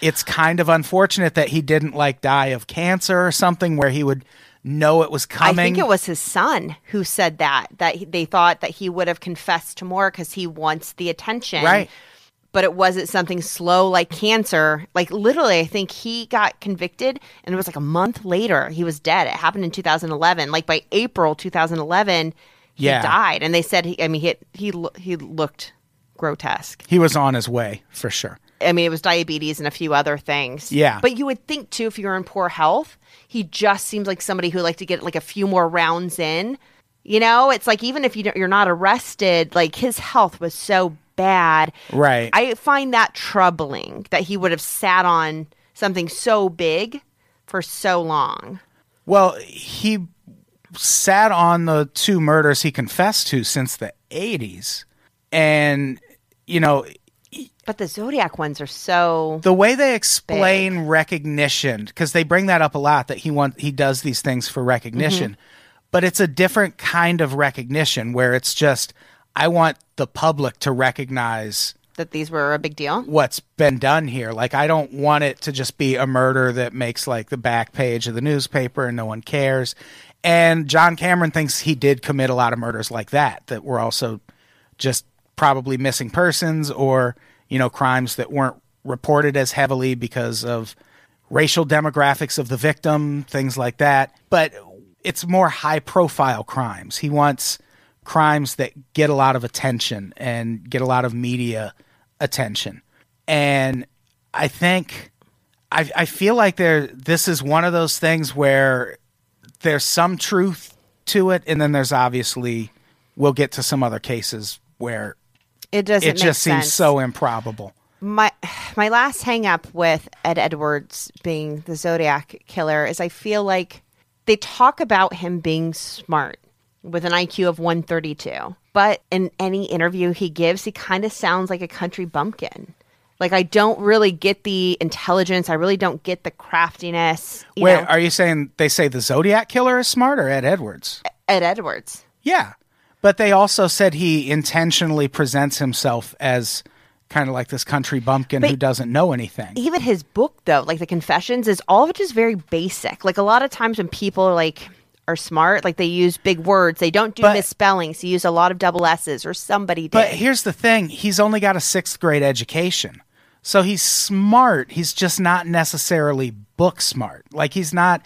it's kind of unfortunate that he didn't like die of cancer or something where he would know it was coming. I think it was his son who said that that he, they thought that he would have confessed to more because he wants the attention, Right. But it wasn't something slow like cancer. Like literally, I think he got convicted, and it was like a month later he was dead. It happened in 2011. Like by April 2011, he Yeah. died, and they said he. I mean, he he he looked grotesque. he was on his way for sure. I mean, it was diabetes and a few other things. Yeah. But you would think too, if you're in poor health, he just seems like somebody who like to get like a few more rounds in. You know, it's like even if you don't, you're not arrested, like his health was so bad. Right. I find that troubling that he would have sat on something so big for so long. Well, he sat on the two murders he confessed to since the 80s. And, you know, But the Zodiac ones are so the way they explain recognition because they bring that up a lot that he want he does these things for recognition mm-hmm. but it's a different kind of recognition where it's just i want the public to recognize that these were a big deal. what's been done here. Like i don't want it to just be a murder that makes like the back page of the newspaper and no one cares. And john cameron thinks he did commit a lot of murders like that that were also just probably missing persons or you know crimes that weren't reported as heavily because of racial demographics of the victim things like that. But it's more high profile crimes. He wants crimes that get a lot of attention and get a lot of media attention and i think i, I feel like there this is one of those things where there's some truth to it and then there's obviously we'll get to some other cases where It doesn't it just sense. seems so improbable. my my last hang up with Ed Edwards being the Zodiac killer is I feel like they talk about him being smart with an IQ of 132. But in any interview he gives, he kind of sounds like a country bumpkin. Like I don't really get the intelligence. I really don't get the craftiness. Wait, know, are you saying they say the Zodiac killer is smart or Ed Edwards? Ed Edwards. Yeah. But they also said he intentionally presents himself as kind of like this country bumpkin who doesn't know anything. even his book though like the confessions is all of it is very basic like a lot of times when people are like are smart like they use big words they don't do But- misspellings they use a lot of double s's or somebody did But here's the thing he's only got a sixth grade education. So he's smart. He's just not necessarily book smart. Like he's not.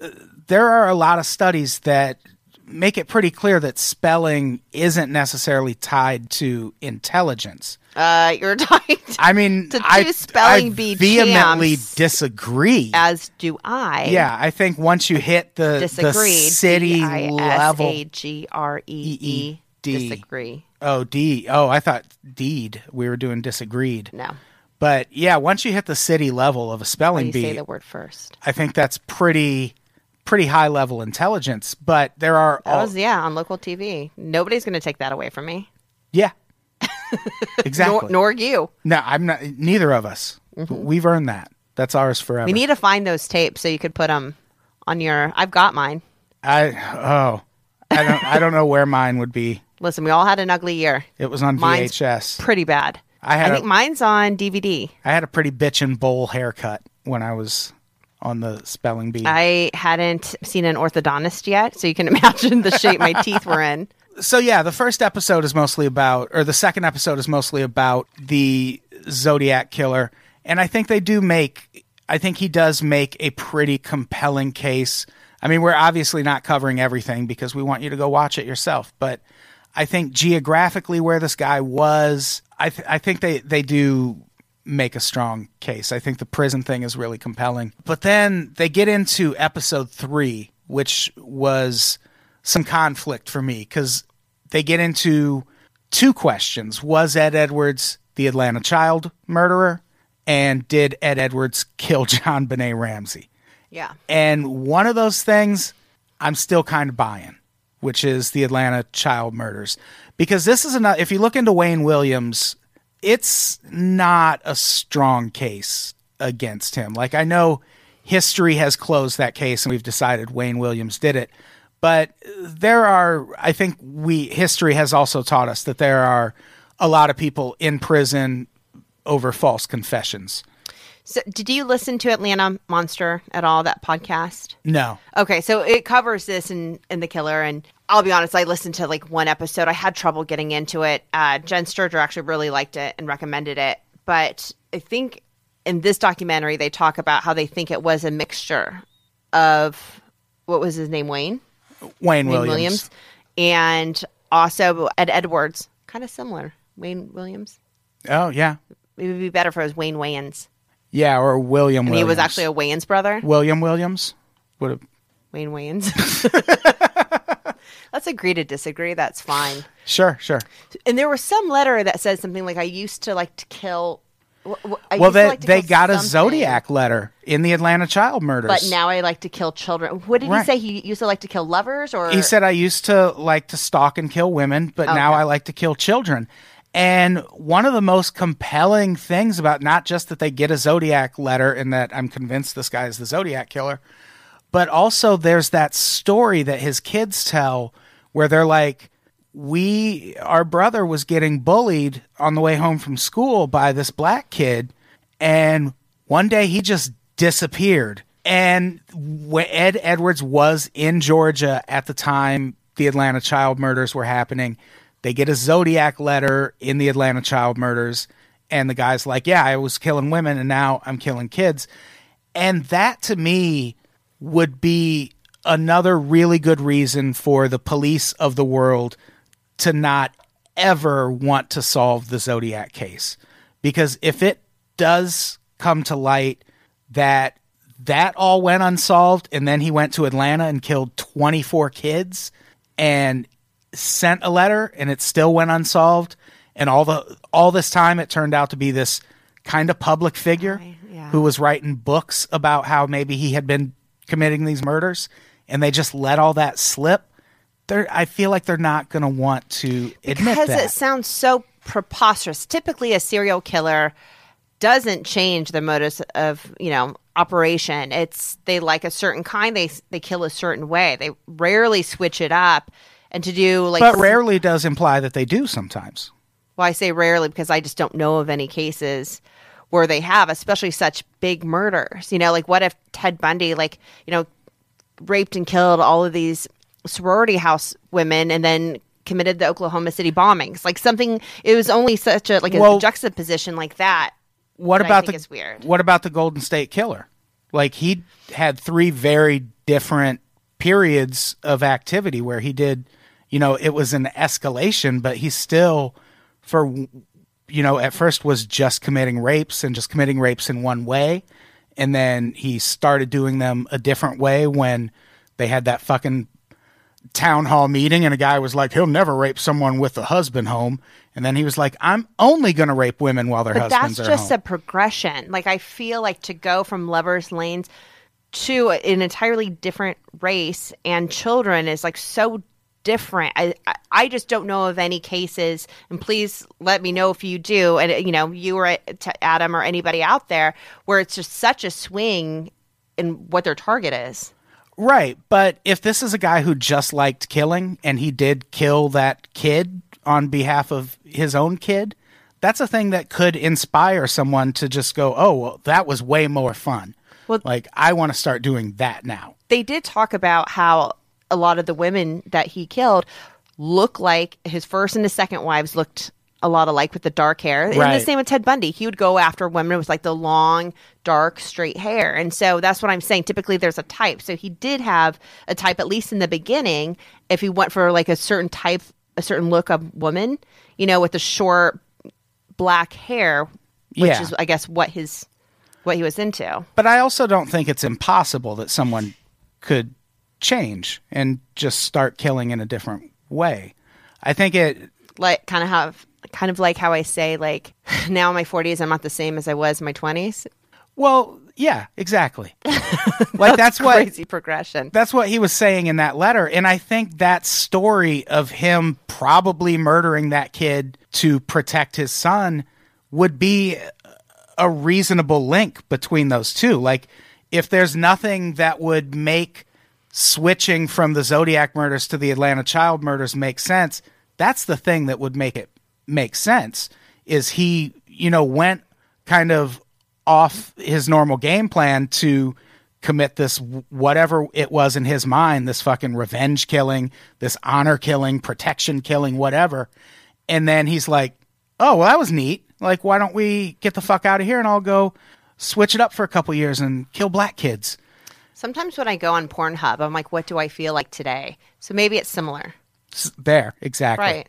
uh, There are a lot of studies that make it pretty clear that spelling isn't necessarily tied to intelligence. Uh you're talking to, I mean, To I, do spelling I bee vehemently disagree. as do i. Yeah, I think once you hit the, the disagreed. city level, d-i-s-a-g-r-e-e D. disagree. Oh D, oh I thought deed. We were doing disagreed. no. But yeah, once you hit the city level of a spelling bee, say the word first? I think that's pretty pretty high level intelligence. But there are that all, was yeah on local tv nobody's gonna take that away from me. Yeah, exactly. nor, nor you no, I'm not. Neither of us. We've earned that. That's ours forever. Mm-hmm. we need to find those tapes so you could put them on your i've got mine I oh, I don't. I don't know where mine would be. listen we all had an ugly year It was on Mine's VHS. pretty bad. I had I a- think mine's on DVD. I had a pretty bitchin' bowl haircut when I was on the spelling bee. I hadn't seen an orthodontist yet, so you can imagine the shape my teeth were in. So yeah, the first episode is mostly about, or the second episode is mostly about the Zodiac killer, and I think they do make, I think he does make a pretty compelling case. I mean, we're obviously not covering everything because we want you to go watch it yourself, but I think geographically where this guy was, I th- I think they they do make a strong case. I think the prison thing is really compelling. But then they get into episode 3, which was some conflict for me cuz they get into two questions. Was Ed Edwards the Atlanta child murderer? And did Ed Edwards kill JonBenét Ramsey? Yeah. And one of those things I'm still kind of buying, which is the Atlanta child murders. Because this is enough. if you look into Wayne Williams, it's not a strong case against him. Like, I know history has closed that case and we've decided Wayne Williams did it. But there are, I think we, history has also taught us that there are a lot of people in prison over false confessions. So, did you listen to Atlanta Monster at all? That podcast. No. Okay, so it covers this and and the killer. And I'll be honest, I listened to like one episode. I had trouble getting into it. Uh, Jen Sturger actually really liked it and recommended it. But I think in this documentary they talk about how they think it was a mixture of what was his name, Wayne. Wayne, Wayne Williams. Williams. and also Ed Edwards. Kind of similar. Wayne Williams. Oh, yeah. It would be better if it was Wayne Wayans. Yeah, or William And Williams. he was actually a Wayans brother. William Williams. Would have Wayne Wayans. Let's agree to disagree. That's fine. sure, sure. And there was some letter that said something like, I used to like to kill. Wh- well, they like they got a Zodiac letter in the Atlanta child murders. But now I like to kill children. What did Right. he say? He used to like to kill lovers or. he said I used to like to stalk and kill women, but now I like to kill children. And one of the most compelling things about not just that they get a Zodiac letter and that I'm convinced this guy is the Zodiac killer, but also there's that story that his kids tell where they're like, we, our brother was getting bullied on the way home from school by this black kid. And one day he just disappeared. And Ed Edwards was in Georgia at the time the Atlanta child murders were happening, they get a Zodiac letter in the Atlanta child murders. And the guy's like, Yeah, I was killing women and now I'm killing kids. And that to me would be another really good reason for the police of the world to not ever want to solve the Zodiac case. Because if it does come to light that that all went unsolved and then he went to Atlanta and killed 24 kids and sent a letter and it still went unsolved and all the all this time it turned out to be this kind of public figure yeah. who was writing books about how maybe he had been committing these murders and they just let all that slip they're I feel like they're not going to want to admit because that. it sounds so preposterous. Typically, a serial killer doesn't change the modus of you know operation. It's they like a certain kind. They they kill a certain way. They rarely switch it up. And to do like, but rarely does imply that they do sometimes. well, I say rarely because I just don't know of any cases where they have, especially such big murders. You know, like what if Ted Bundy, like you know, raped and killed all of these sorority house women and then committed the Oklahoma City bombings. Like something it was only such a like a Well- juxtaposition like that. What that I about think the is weird. What about the Golden State Killer? Like he had three very different periods of activity where he did, you know, it was an escalation, but he still for you know, at first was just committing rapes and just committing rapes in one way, and then he started doing them a different way when they had that fucking town hall meeting and a guy was like he'll never rape someone with a husband home and then he was like i'm only going to rape women while their But husbands that's are just home a progression. Like I feel like to go from lovers lanes to an entirely different race and children is like so different. I I- I just don't know of any cases, and please let me know if you do. And you know, you or Adam or anybody out there where it's just such a swing in what their target is. Right, but if this is a guy who just liked killing and he did kill that kid on behalf of his own kid, that's a thing that could inspire someone to just go, "Oh, well, that was way more fun." Well- like I want to start doing that now. they did talk about how a lot of the women that he killed look like his first and his second wives looked a lot alike with the dark hair. And the same with Ted Bundy. He would go after women with like the long, dark, straight hair. And so that's what I'm saying. Typically there's a type. So he did have a type, at least in the beginning, if he went for like a certain type, a certain look of woman, you know, with the short black hair, which Yeah. is I guess what his what he was into. But I also don't think it's impossible that someone could change and just start killing in a different way. I think it like kind of have kind of like how I say like now in my 40s I'm not the same as I was in my 20s. well, yeah, exactly. like that's what Crazy progression. that's what he was saying in that letter and i think that story of him probably murdering that kid to protect his son would be a reasonable link between those two like if there's nothing that would make switching from the zodiac murders to the atlanta child murders make sense that's the thing that would make it make sense is he you know went kind of off his normal game plan to commit this whatever it was in his mind this fucking revenge killing this honor killing protection killing whatever and then he's like oh well that was neat like why don't we get the fuck out of here and i'll go switch it up for a couple years and kill black kids Sometimes when I go on Pornhub I'm like what do I feel like today? So maybe it's similar. There exactly Right.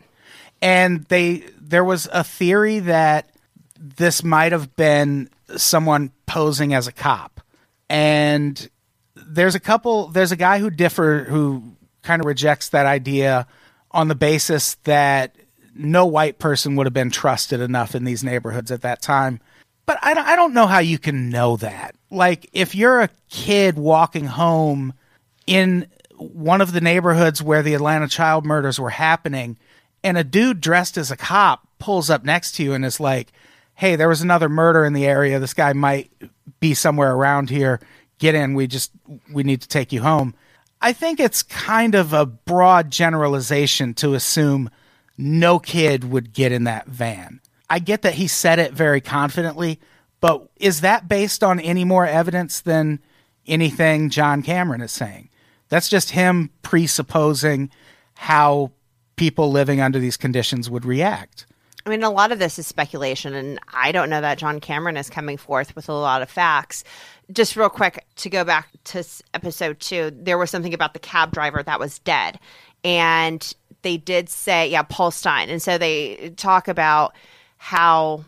And they there was a theory that this might have been someone posing as a cop. And there's a couple there's a guy who differ who kind of rejects that idea on the basis that no white person would have been trusted enough in these neighborhoods at that time. But I I don't know how you can know that. Like if you're a kid walking home in one of the neighborhoods where the Atlanta child murders were happening, and a dude dressed as a cop pulls up next to you and is like, Hey, there was another murder in the area. This guy might be somewhere around here. Get in. We just, we need to take you home. I think it's kind of a broad generalization to assume no kid would get in that van. I get that he said it very confidently, but is that based on any more evidence than anything John Cameron is saying? That's just him presupposing how people living under these conditions would react. I mean, a lot of this is speculation, and I don't know that John Cameron is coming forth with a lot of facts. Just real quick to go back to episode two, there was something about the cab driver that was dead, and they did say, yeah, Paul Stine, and so they talk about how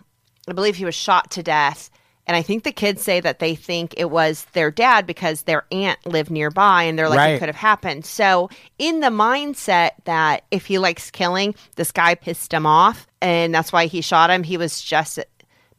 I believe he was shot to death, And I think the kids say that they think it was their dad because their aunt lived nearby and they're like, Right. it could have happened. So, in the mindset that if he likes killing, this guy pissed him off and that's why he shot him, he was just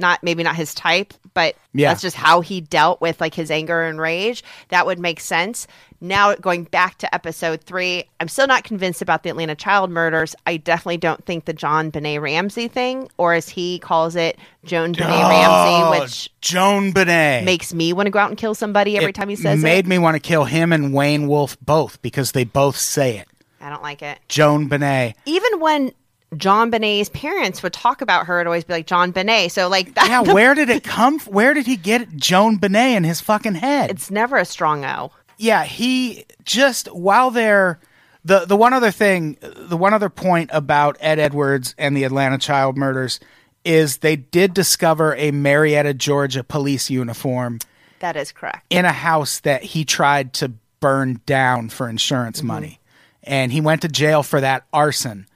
not maybe not his type, but Yeah. that's just how he dealt with like his anger and rage. That would make sense. Now going back to episode three, I'm still not convinced about the Atlanta child murders. I definitely don't think the JonBenét Ramsey thing, or as he calls it, Joan Benet Oh, Ramsey, which Joan Benet makes me want to go out and kill somebody every It time he says made it. Made me want to kill him and Wayne Wolf both because they both say it. I don't like it. Joan Benet. Even when JonBenét's parents would talk about her, it'd always be like JonBenét. So like that, Yeah, where did it come? f- Where did he get Joan Benet in his fucking head? it's never a strong O. yeah, he just while they're the the one other thing, the one other point about Ed Edwards and the Atlanta child murders is they did discover a Marietta, Georgia police uniform That is correct. in a house that he tried to burn down for insurance mm-hmm. money. And he went to jail for that arson.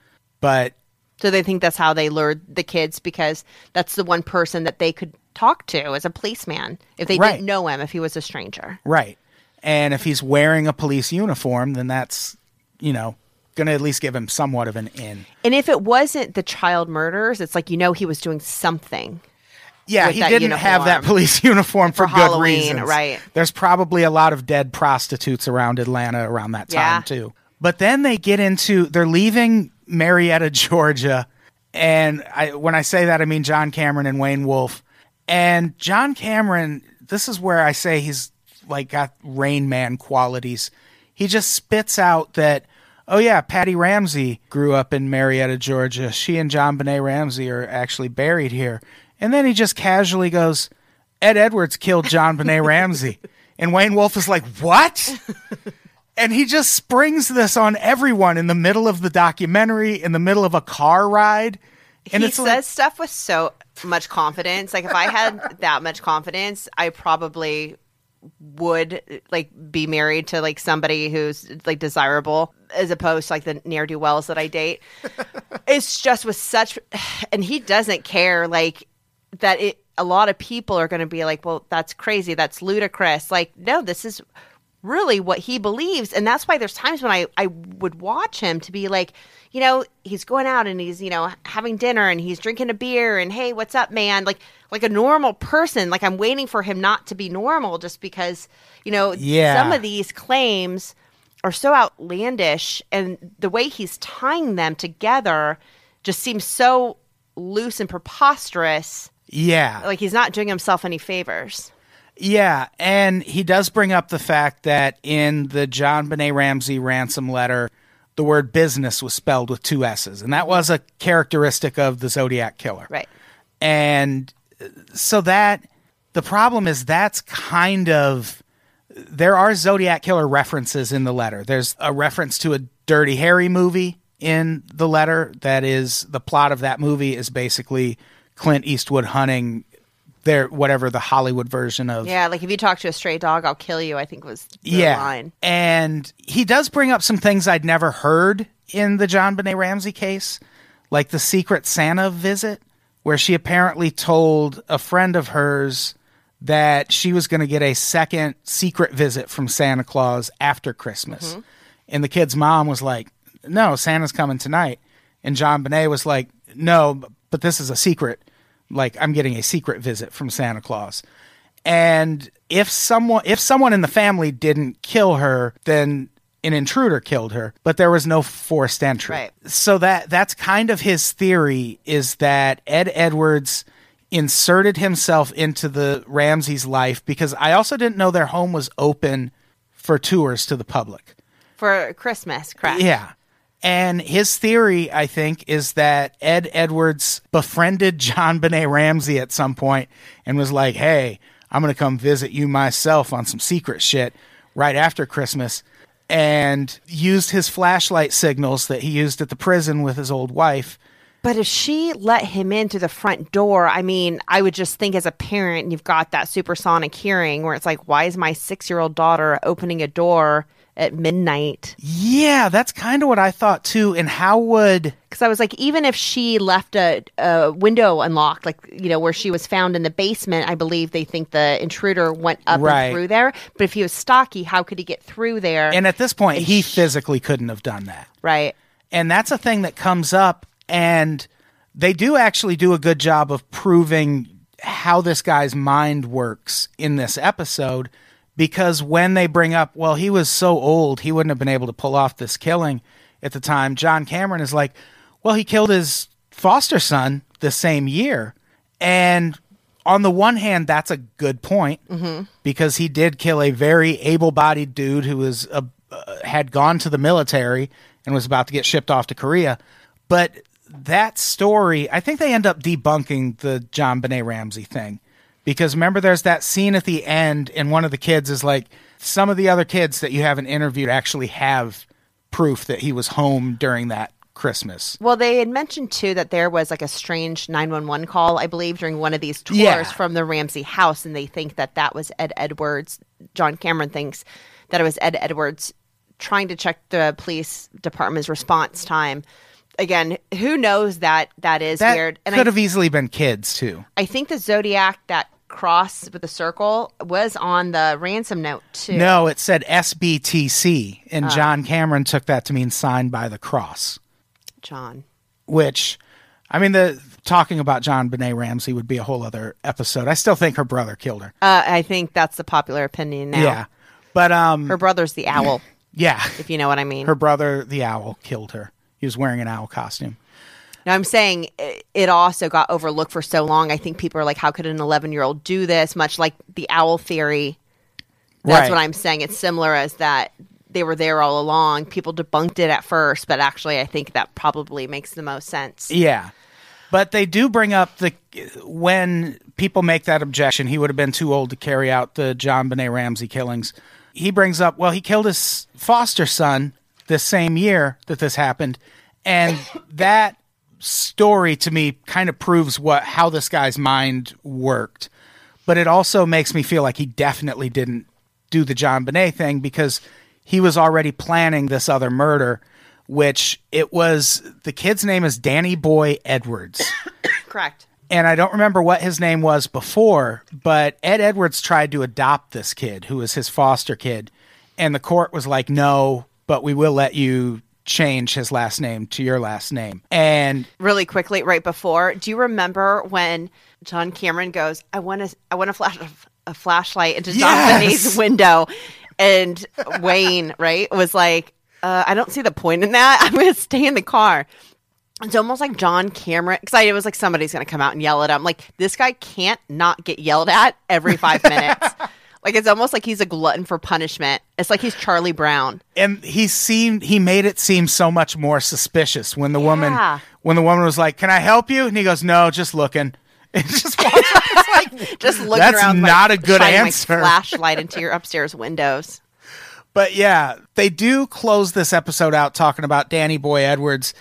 But So they think that's how they lured the kids because that's the one person that they could talk to as a policeman if they Right. didn't know him if he was a stranger. Right. And if he's wearing a police uniform, then that's, you know, going to at least give him somewhat of an in. And if it wasn't the child murders, it's like you know he was doing something. Yeah, he didn't have that police uniform for, For good Halloween, reasons. right. There's probably a lot of dead prostitutes around Atlanta around that time Yeah. too. But then they get into they're leaving Marietta, Georgia, and I when I say that I mean John Cameron and Wayne Wolf. And John Cameron, this is where I say he's like got Rain Man qualities. He just spits out that Oh yeah, Patty Ramsey grew up in Marietta, Georgia. She and JonBenét Ramsey are actually buried here. And then he just casually goes, Ed Edwards killed JonBenét Ramsey. And Wayne Wolf is like, What? and he just springs this on everyone in the middle of the documentary, in the middle of a car ride. And he says like, stuff with so much confidence. Like if I had that much confidence, I probably would like be married to like somebody who's like desirable as opposed to like the ne'er do wells that I date. it's just with such, and he doesn't care like that. It a lot of people are going to be like, well, that's crazy, that's ludicrous. Like, no, this is really what he believes. And that's why there's times when I, I would watch him to be like you know he's going out and he's you know having dinner and he's drinking a beer and hey what's up man? Like like a normal person. Like i'm waiting for him not to be normal just because you know Yeah. some of these claims are so outlandish and the way he's tying them together just seems so loose and preposterous. Yeah. like he's not doing himself any favors Yeah, and he does bring up the fact that in the JonBenét Ramsey ransom letter, the word business was spelled with two S's, and that was a characteristic of the Zodiac killer. right And uh, so that the problem is that's kind of there are Zodiac killer references in the letter. There's a reference to a Dirty Harry movie in the letter that is the plot of that movie is basically Clint Eastwood hunting their whatever the Hollywood version of Yeah, like if you talk to a stray dog, I'll kill you. I think was the yeah. line. And he does bring up some things I'd never heard in the John Benet Ramsey case, like the secret Santa visit, where she apparently told a friend of hers that she was going to get a second secret visit from Santa Claus after Christmas. Mm-hmm. And the kid's mom was like, No, Santa's coming tonight. And John Benet was like, No, but this is a secret. Like, I'm getting a secret visit from Santa Claus and if someone if someone in the family didn't kill her then an intruder killed her but there was no forced entry Right. so that that's kind of his theory is that ed edwards inserted himself into the ramsey's life because i also didn't know their home was open for tours to the public For Christmas, correct? yeah. And his theory, I think, is that Ed Edwards befriended JonBenét Ramsey at some point and was like, hey, I'm going to come visit you myself on some secret shit right after Christmas. And used his flashlight signals that he used at the prison with his old wife. But if she let him in through the front door, I mean, I would just think as a parent, you've got that supersonic hearing where it's like, why is my six year old daughter opening a door at midnight. Yeah, that's kind of what I thought too. And how would Because I was like, even if she left a, a window unlocked, like, you know, where she was found in the basement, I believe they think the intruder went up Right. and through there. But if he was stocky, how could he get through there? and at this point he physically couldn't have done that. right. And that's a thing that comes up and they do actually do a good job of proving how this guy's mind works in this episode because when they bring up, well, he was so old, he wouldn't have been able to pull off this killing at the time. John Cameron is like, well, he killed his foster son the same year. And on the one hand, that's a good point because he did kill a very able-bodied dude who was a, uh, had gone to the military and was about to get shipped off to Korea. But that story, I think they end up debunking the JonBenét Ramsey thing because remember, there's that scene at the end, and one of the kids is like, some of the other kids that you haven't interviewed actually have proof that he was home during that Christmas. Well, they had mentioned too that there was like a strange 911 call, I believe, during one of these tours Yeah. from the Ramsey house. And they think that that was Ed Edwards. John Cameron thinks that it was Ed Edwards trying to check the police department's response time. Again, who knows that that is That weird. And could I, have easily been kids too. I think the Zodiac, that cross with a circle, was on the ransom note too. No, it said SBTC, and John Cameron took that to mean signed by the cross. John. Which, I mean, the talking about JonBenét Ramsey would be a whole other episode. I still think her brother killed her. Uh, I think that's the popular opinion now. Yeah, but um, Her brother's the owl, yeah, if you know what I mean. her brother, the owl, killed her. He was wearing an owl costume. Now I'm saying it also got overlooked for so long. I think people are like, how could an 11 year old do this? Much like the owl theory. That's Right. what I'm saying. It's similar as that they were there all along. People debunked it at first, but actually, I think that probably makes the most sense. Yeah. But they do bring up the when people make that objection, he would have been too old to carry out the JonBenét Ramsey killings. He brings up, well, he killed his foster son the same year that this happened, and that story to me kind of proves what how this guy's mind worked. But it also makes me feel like he definitely didn't do the JonBenét thing because he was already planning this other murder, which it was the kid's name is Danny Boy Edwards. Correct. and I don't remember what his name was before, but Ed Edwards tried to adopt this kid who was his foster kid, and the court was like, "No, but we will let you change his last name to your last name." And Really quickly, right before, do you remember when John Cameron goes, "I want to, I want to flash a, a flashlight into Yes! Window," and Wayne, right, was like, uh, "I don't see the point in that. I'm going to stay in the car." It's almost like John Cameron, because it was like somebody's going to come out and yell at him. Like this guy can't not get yelled at every five minutes. like it's almost like he's a glutton for punishment. It's like he's Charlie Brown. and he seemed he made it seem so much more suspicious when the woman when the woman was like, "Can I help you?" and he goes, "No, just looking." And just walks. It's like, Just looking That's around, like, not a good answer. flashlight into your upstairs windows. But yeah, they do close this episode out talking about Danny Boy Edwards,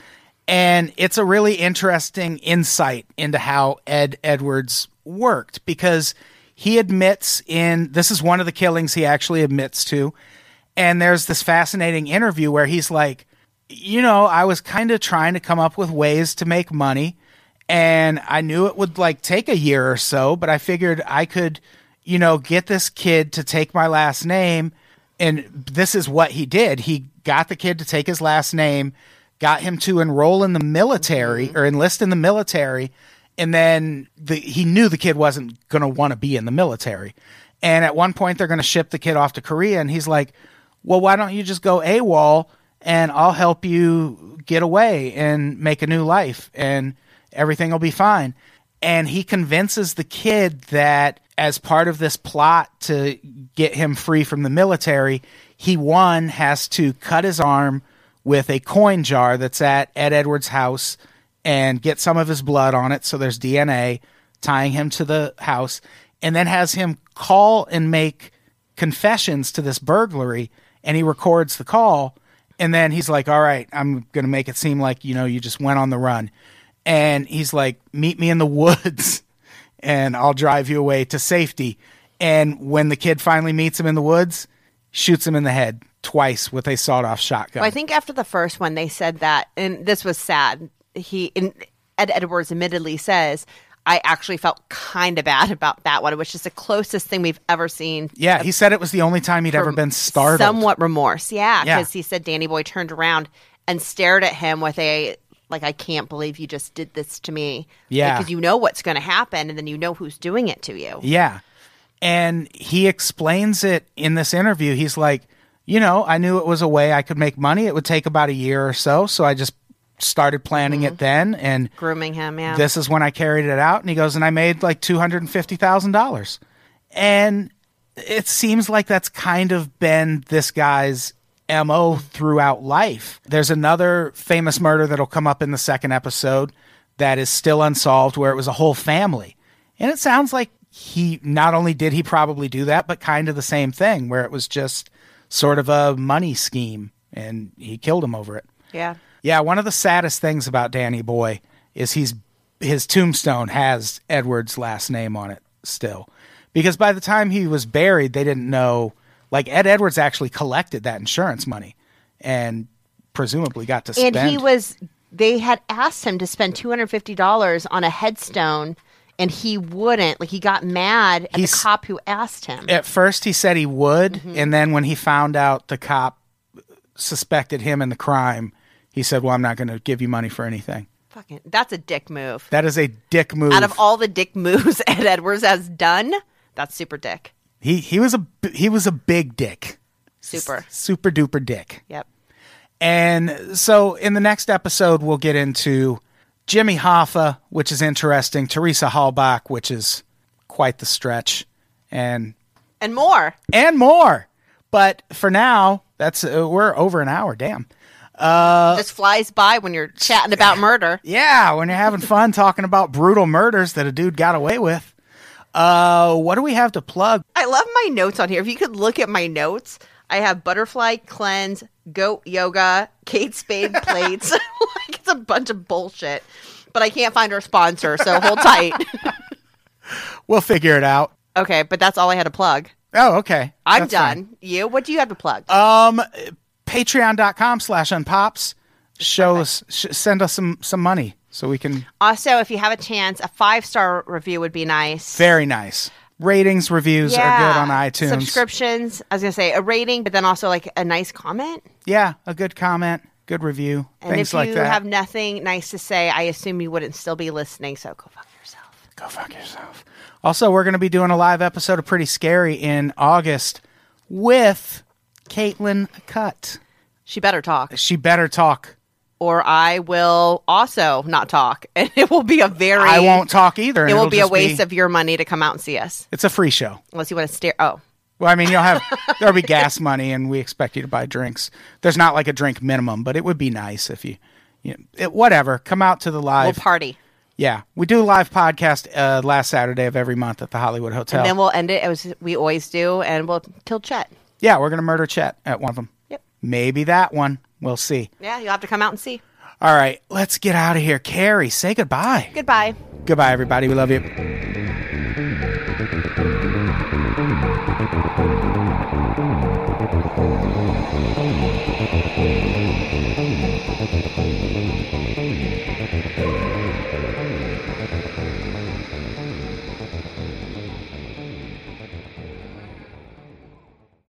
and it's a really interesting insight into how Ed Edwards worked because he admits in this is one of the killings he actually admits to, and there's this fascinating interview where he's like, you know, I was kind of trying to come up with ways to make money, and I knew it would like take a year or so, but I figured I could, you know, get this kid to take my last name and this is what he did. He got the kid to take his last name, got him to enroll in the military mm-hmm. or enlist in the military, and then the, he knew the kid wasn't going to want to be in the military. And at one point, they're going to ship the kid off to Korea, and he's like, "Well, why don't you just go AWOL, and I'll help you get away and make a new life, and everything will be fine." and he convinces the kid that as part of this plot to get him free from the military, he one has to cut his arm with a coin jar that's at Ed Edwards' house and get some of his blood on it so there's DNA tying him to the house and then has him call and make confessions to this burglary and he records the call and then he's like all right i'm going to make it seem like you know you just went on the run and he's like meet me in the woods and i'll drive you away to safety and when the kid finally meets him in the woods shoots him in the head twice with a sawed-off shotgun. Well, I think after the first one, they said that, and this was sad. He and Ed Edwards admittedly says, "I actually felt kind of bad about that one. which is the closest thing we've ever seen." yeah, he said it was the only time he'd ever been startled. Somewhat remorse, yeah, Yeah. because he said Danny Boy turned around and stared at him with a like, "I can't believe you just did this to me." Yeah. because you know what's going to happen, and then you know who's doing it to you. Yeah. And he explains it in this interview. He's like, you know, I knew it was a way I could make money. It would take about a year or so. So I just started planning it mm-hmm. then. And Grooming him, yeah. this is when I carried it out. And he goes, and I made like $250,000. And it seems like that's kind of been this guy's MO throughout life. There's another famous murder that'll come up in the second episode that is still unsolved where it was a whole family. And it sounds like he not only did he probably do that, but kind of the same thing where it was just sort of a money scheme and he killed him over it. yeah. Yeah, one of the saddest things about Danny Boy is he's his tombstone has Edward's last name on it still. Because by the time he was buried, they didn't know like Ed Edwards actually collected that insurance money and presumably got to spend And he was, they had asked him to spend $250 on a headstone, and he wouldn't. Like, he got mad at He's- the cop who asked him. at first he said he would, Mm-hmm. and then when he found out the cop suspected him in the crime, he said, "Well, I'm not going to give you money for anything." Fucking, that's a dick move. That is a dick move. Out of all the dick moves Ed Edwards has done, that's super dick. he he was a he was a big dick, Super. super duper dick. Yep. And so in the next episode, we'll get into Jimmy Hoffa, which is interesting, Teresa Halbach, which is quite the stretch, and And more. and more. But for now, that's uh, we're over an hour. Damn. Just flies by when you're chatting about murder. Yeah, when you're having fun talking about brutal murders that a dude got away with. Uh, what do we have to plug? I love my notes on here. If you could look at my notes, I have butterfly cleanse, goat yoga, Kate Spade plates. like it's a bunch of bullshit. But I can't find our sponsor, so hold tight. We'll figure it out. okay, but that's all I had to plug. Oh, okay. I'm That's fine. done. You? What do you have to plug? Um, patreon.com slash unpops. Show us, sh- send us some, some money so we can, also, if you have a chance, a five star review would be nice. very nice. Ratings, reviews are good on iTunes. Subscriptions. I was gonna say a rating, but then also like a nice comment. Yeah, a good comment, good review, And things if like you that. have nothing nice to say, I assume you wouldn't still be listening. So go fuck yourself. Go fuck yourself. Also, we're going to be doing a live episode of Pretty Scary in August with Caitlin Cut. She better talk, She better talk. or I will also not talk, and it will be a very. I won't talk either. It will be a waste of your money to come out and see us, It's a free show. unless you want to stare. Oh, Well, I mean, you'll have there'll be gas money, and we expect you to buy drinks. There's not like a drink minimum, but it would be nice if you, you know, it, whatever. Come out to the we'll live. party, yeah, we do a live podcast uh, last Saturday of every month at the Hollywood Hotel. and then we'll end it as we always do, and we'll kill Chet. Yeah, we're gonna murder Chet at one of them. Yep. Maybe that one. We'll see. Yeah, you'll have to come out and see. All right, let's get out of here. Kari, say goodbye. Goodbye. Goodbye, everybody. We love you.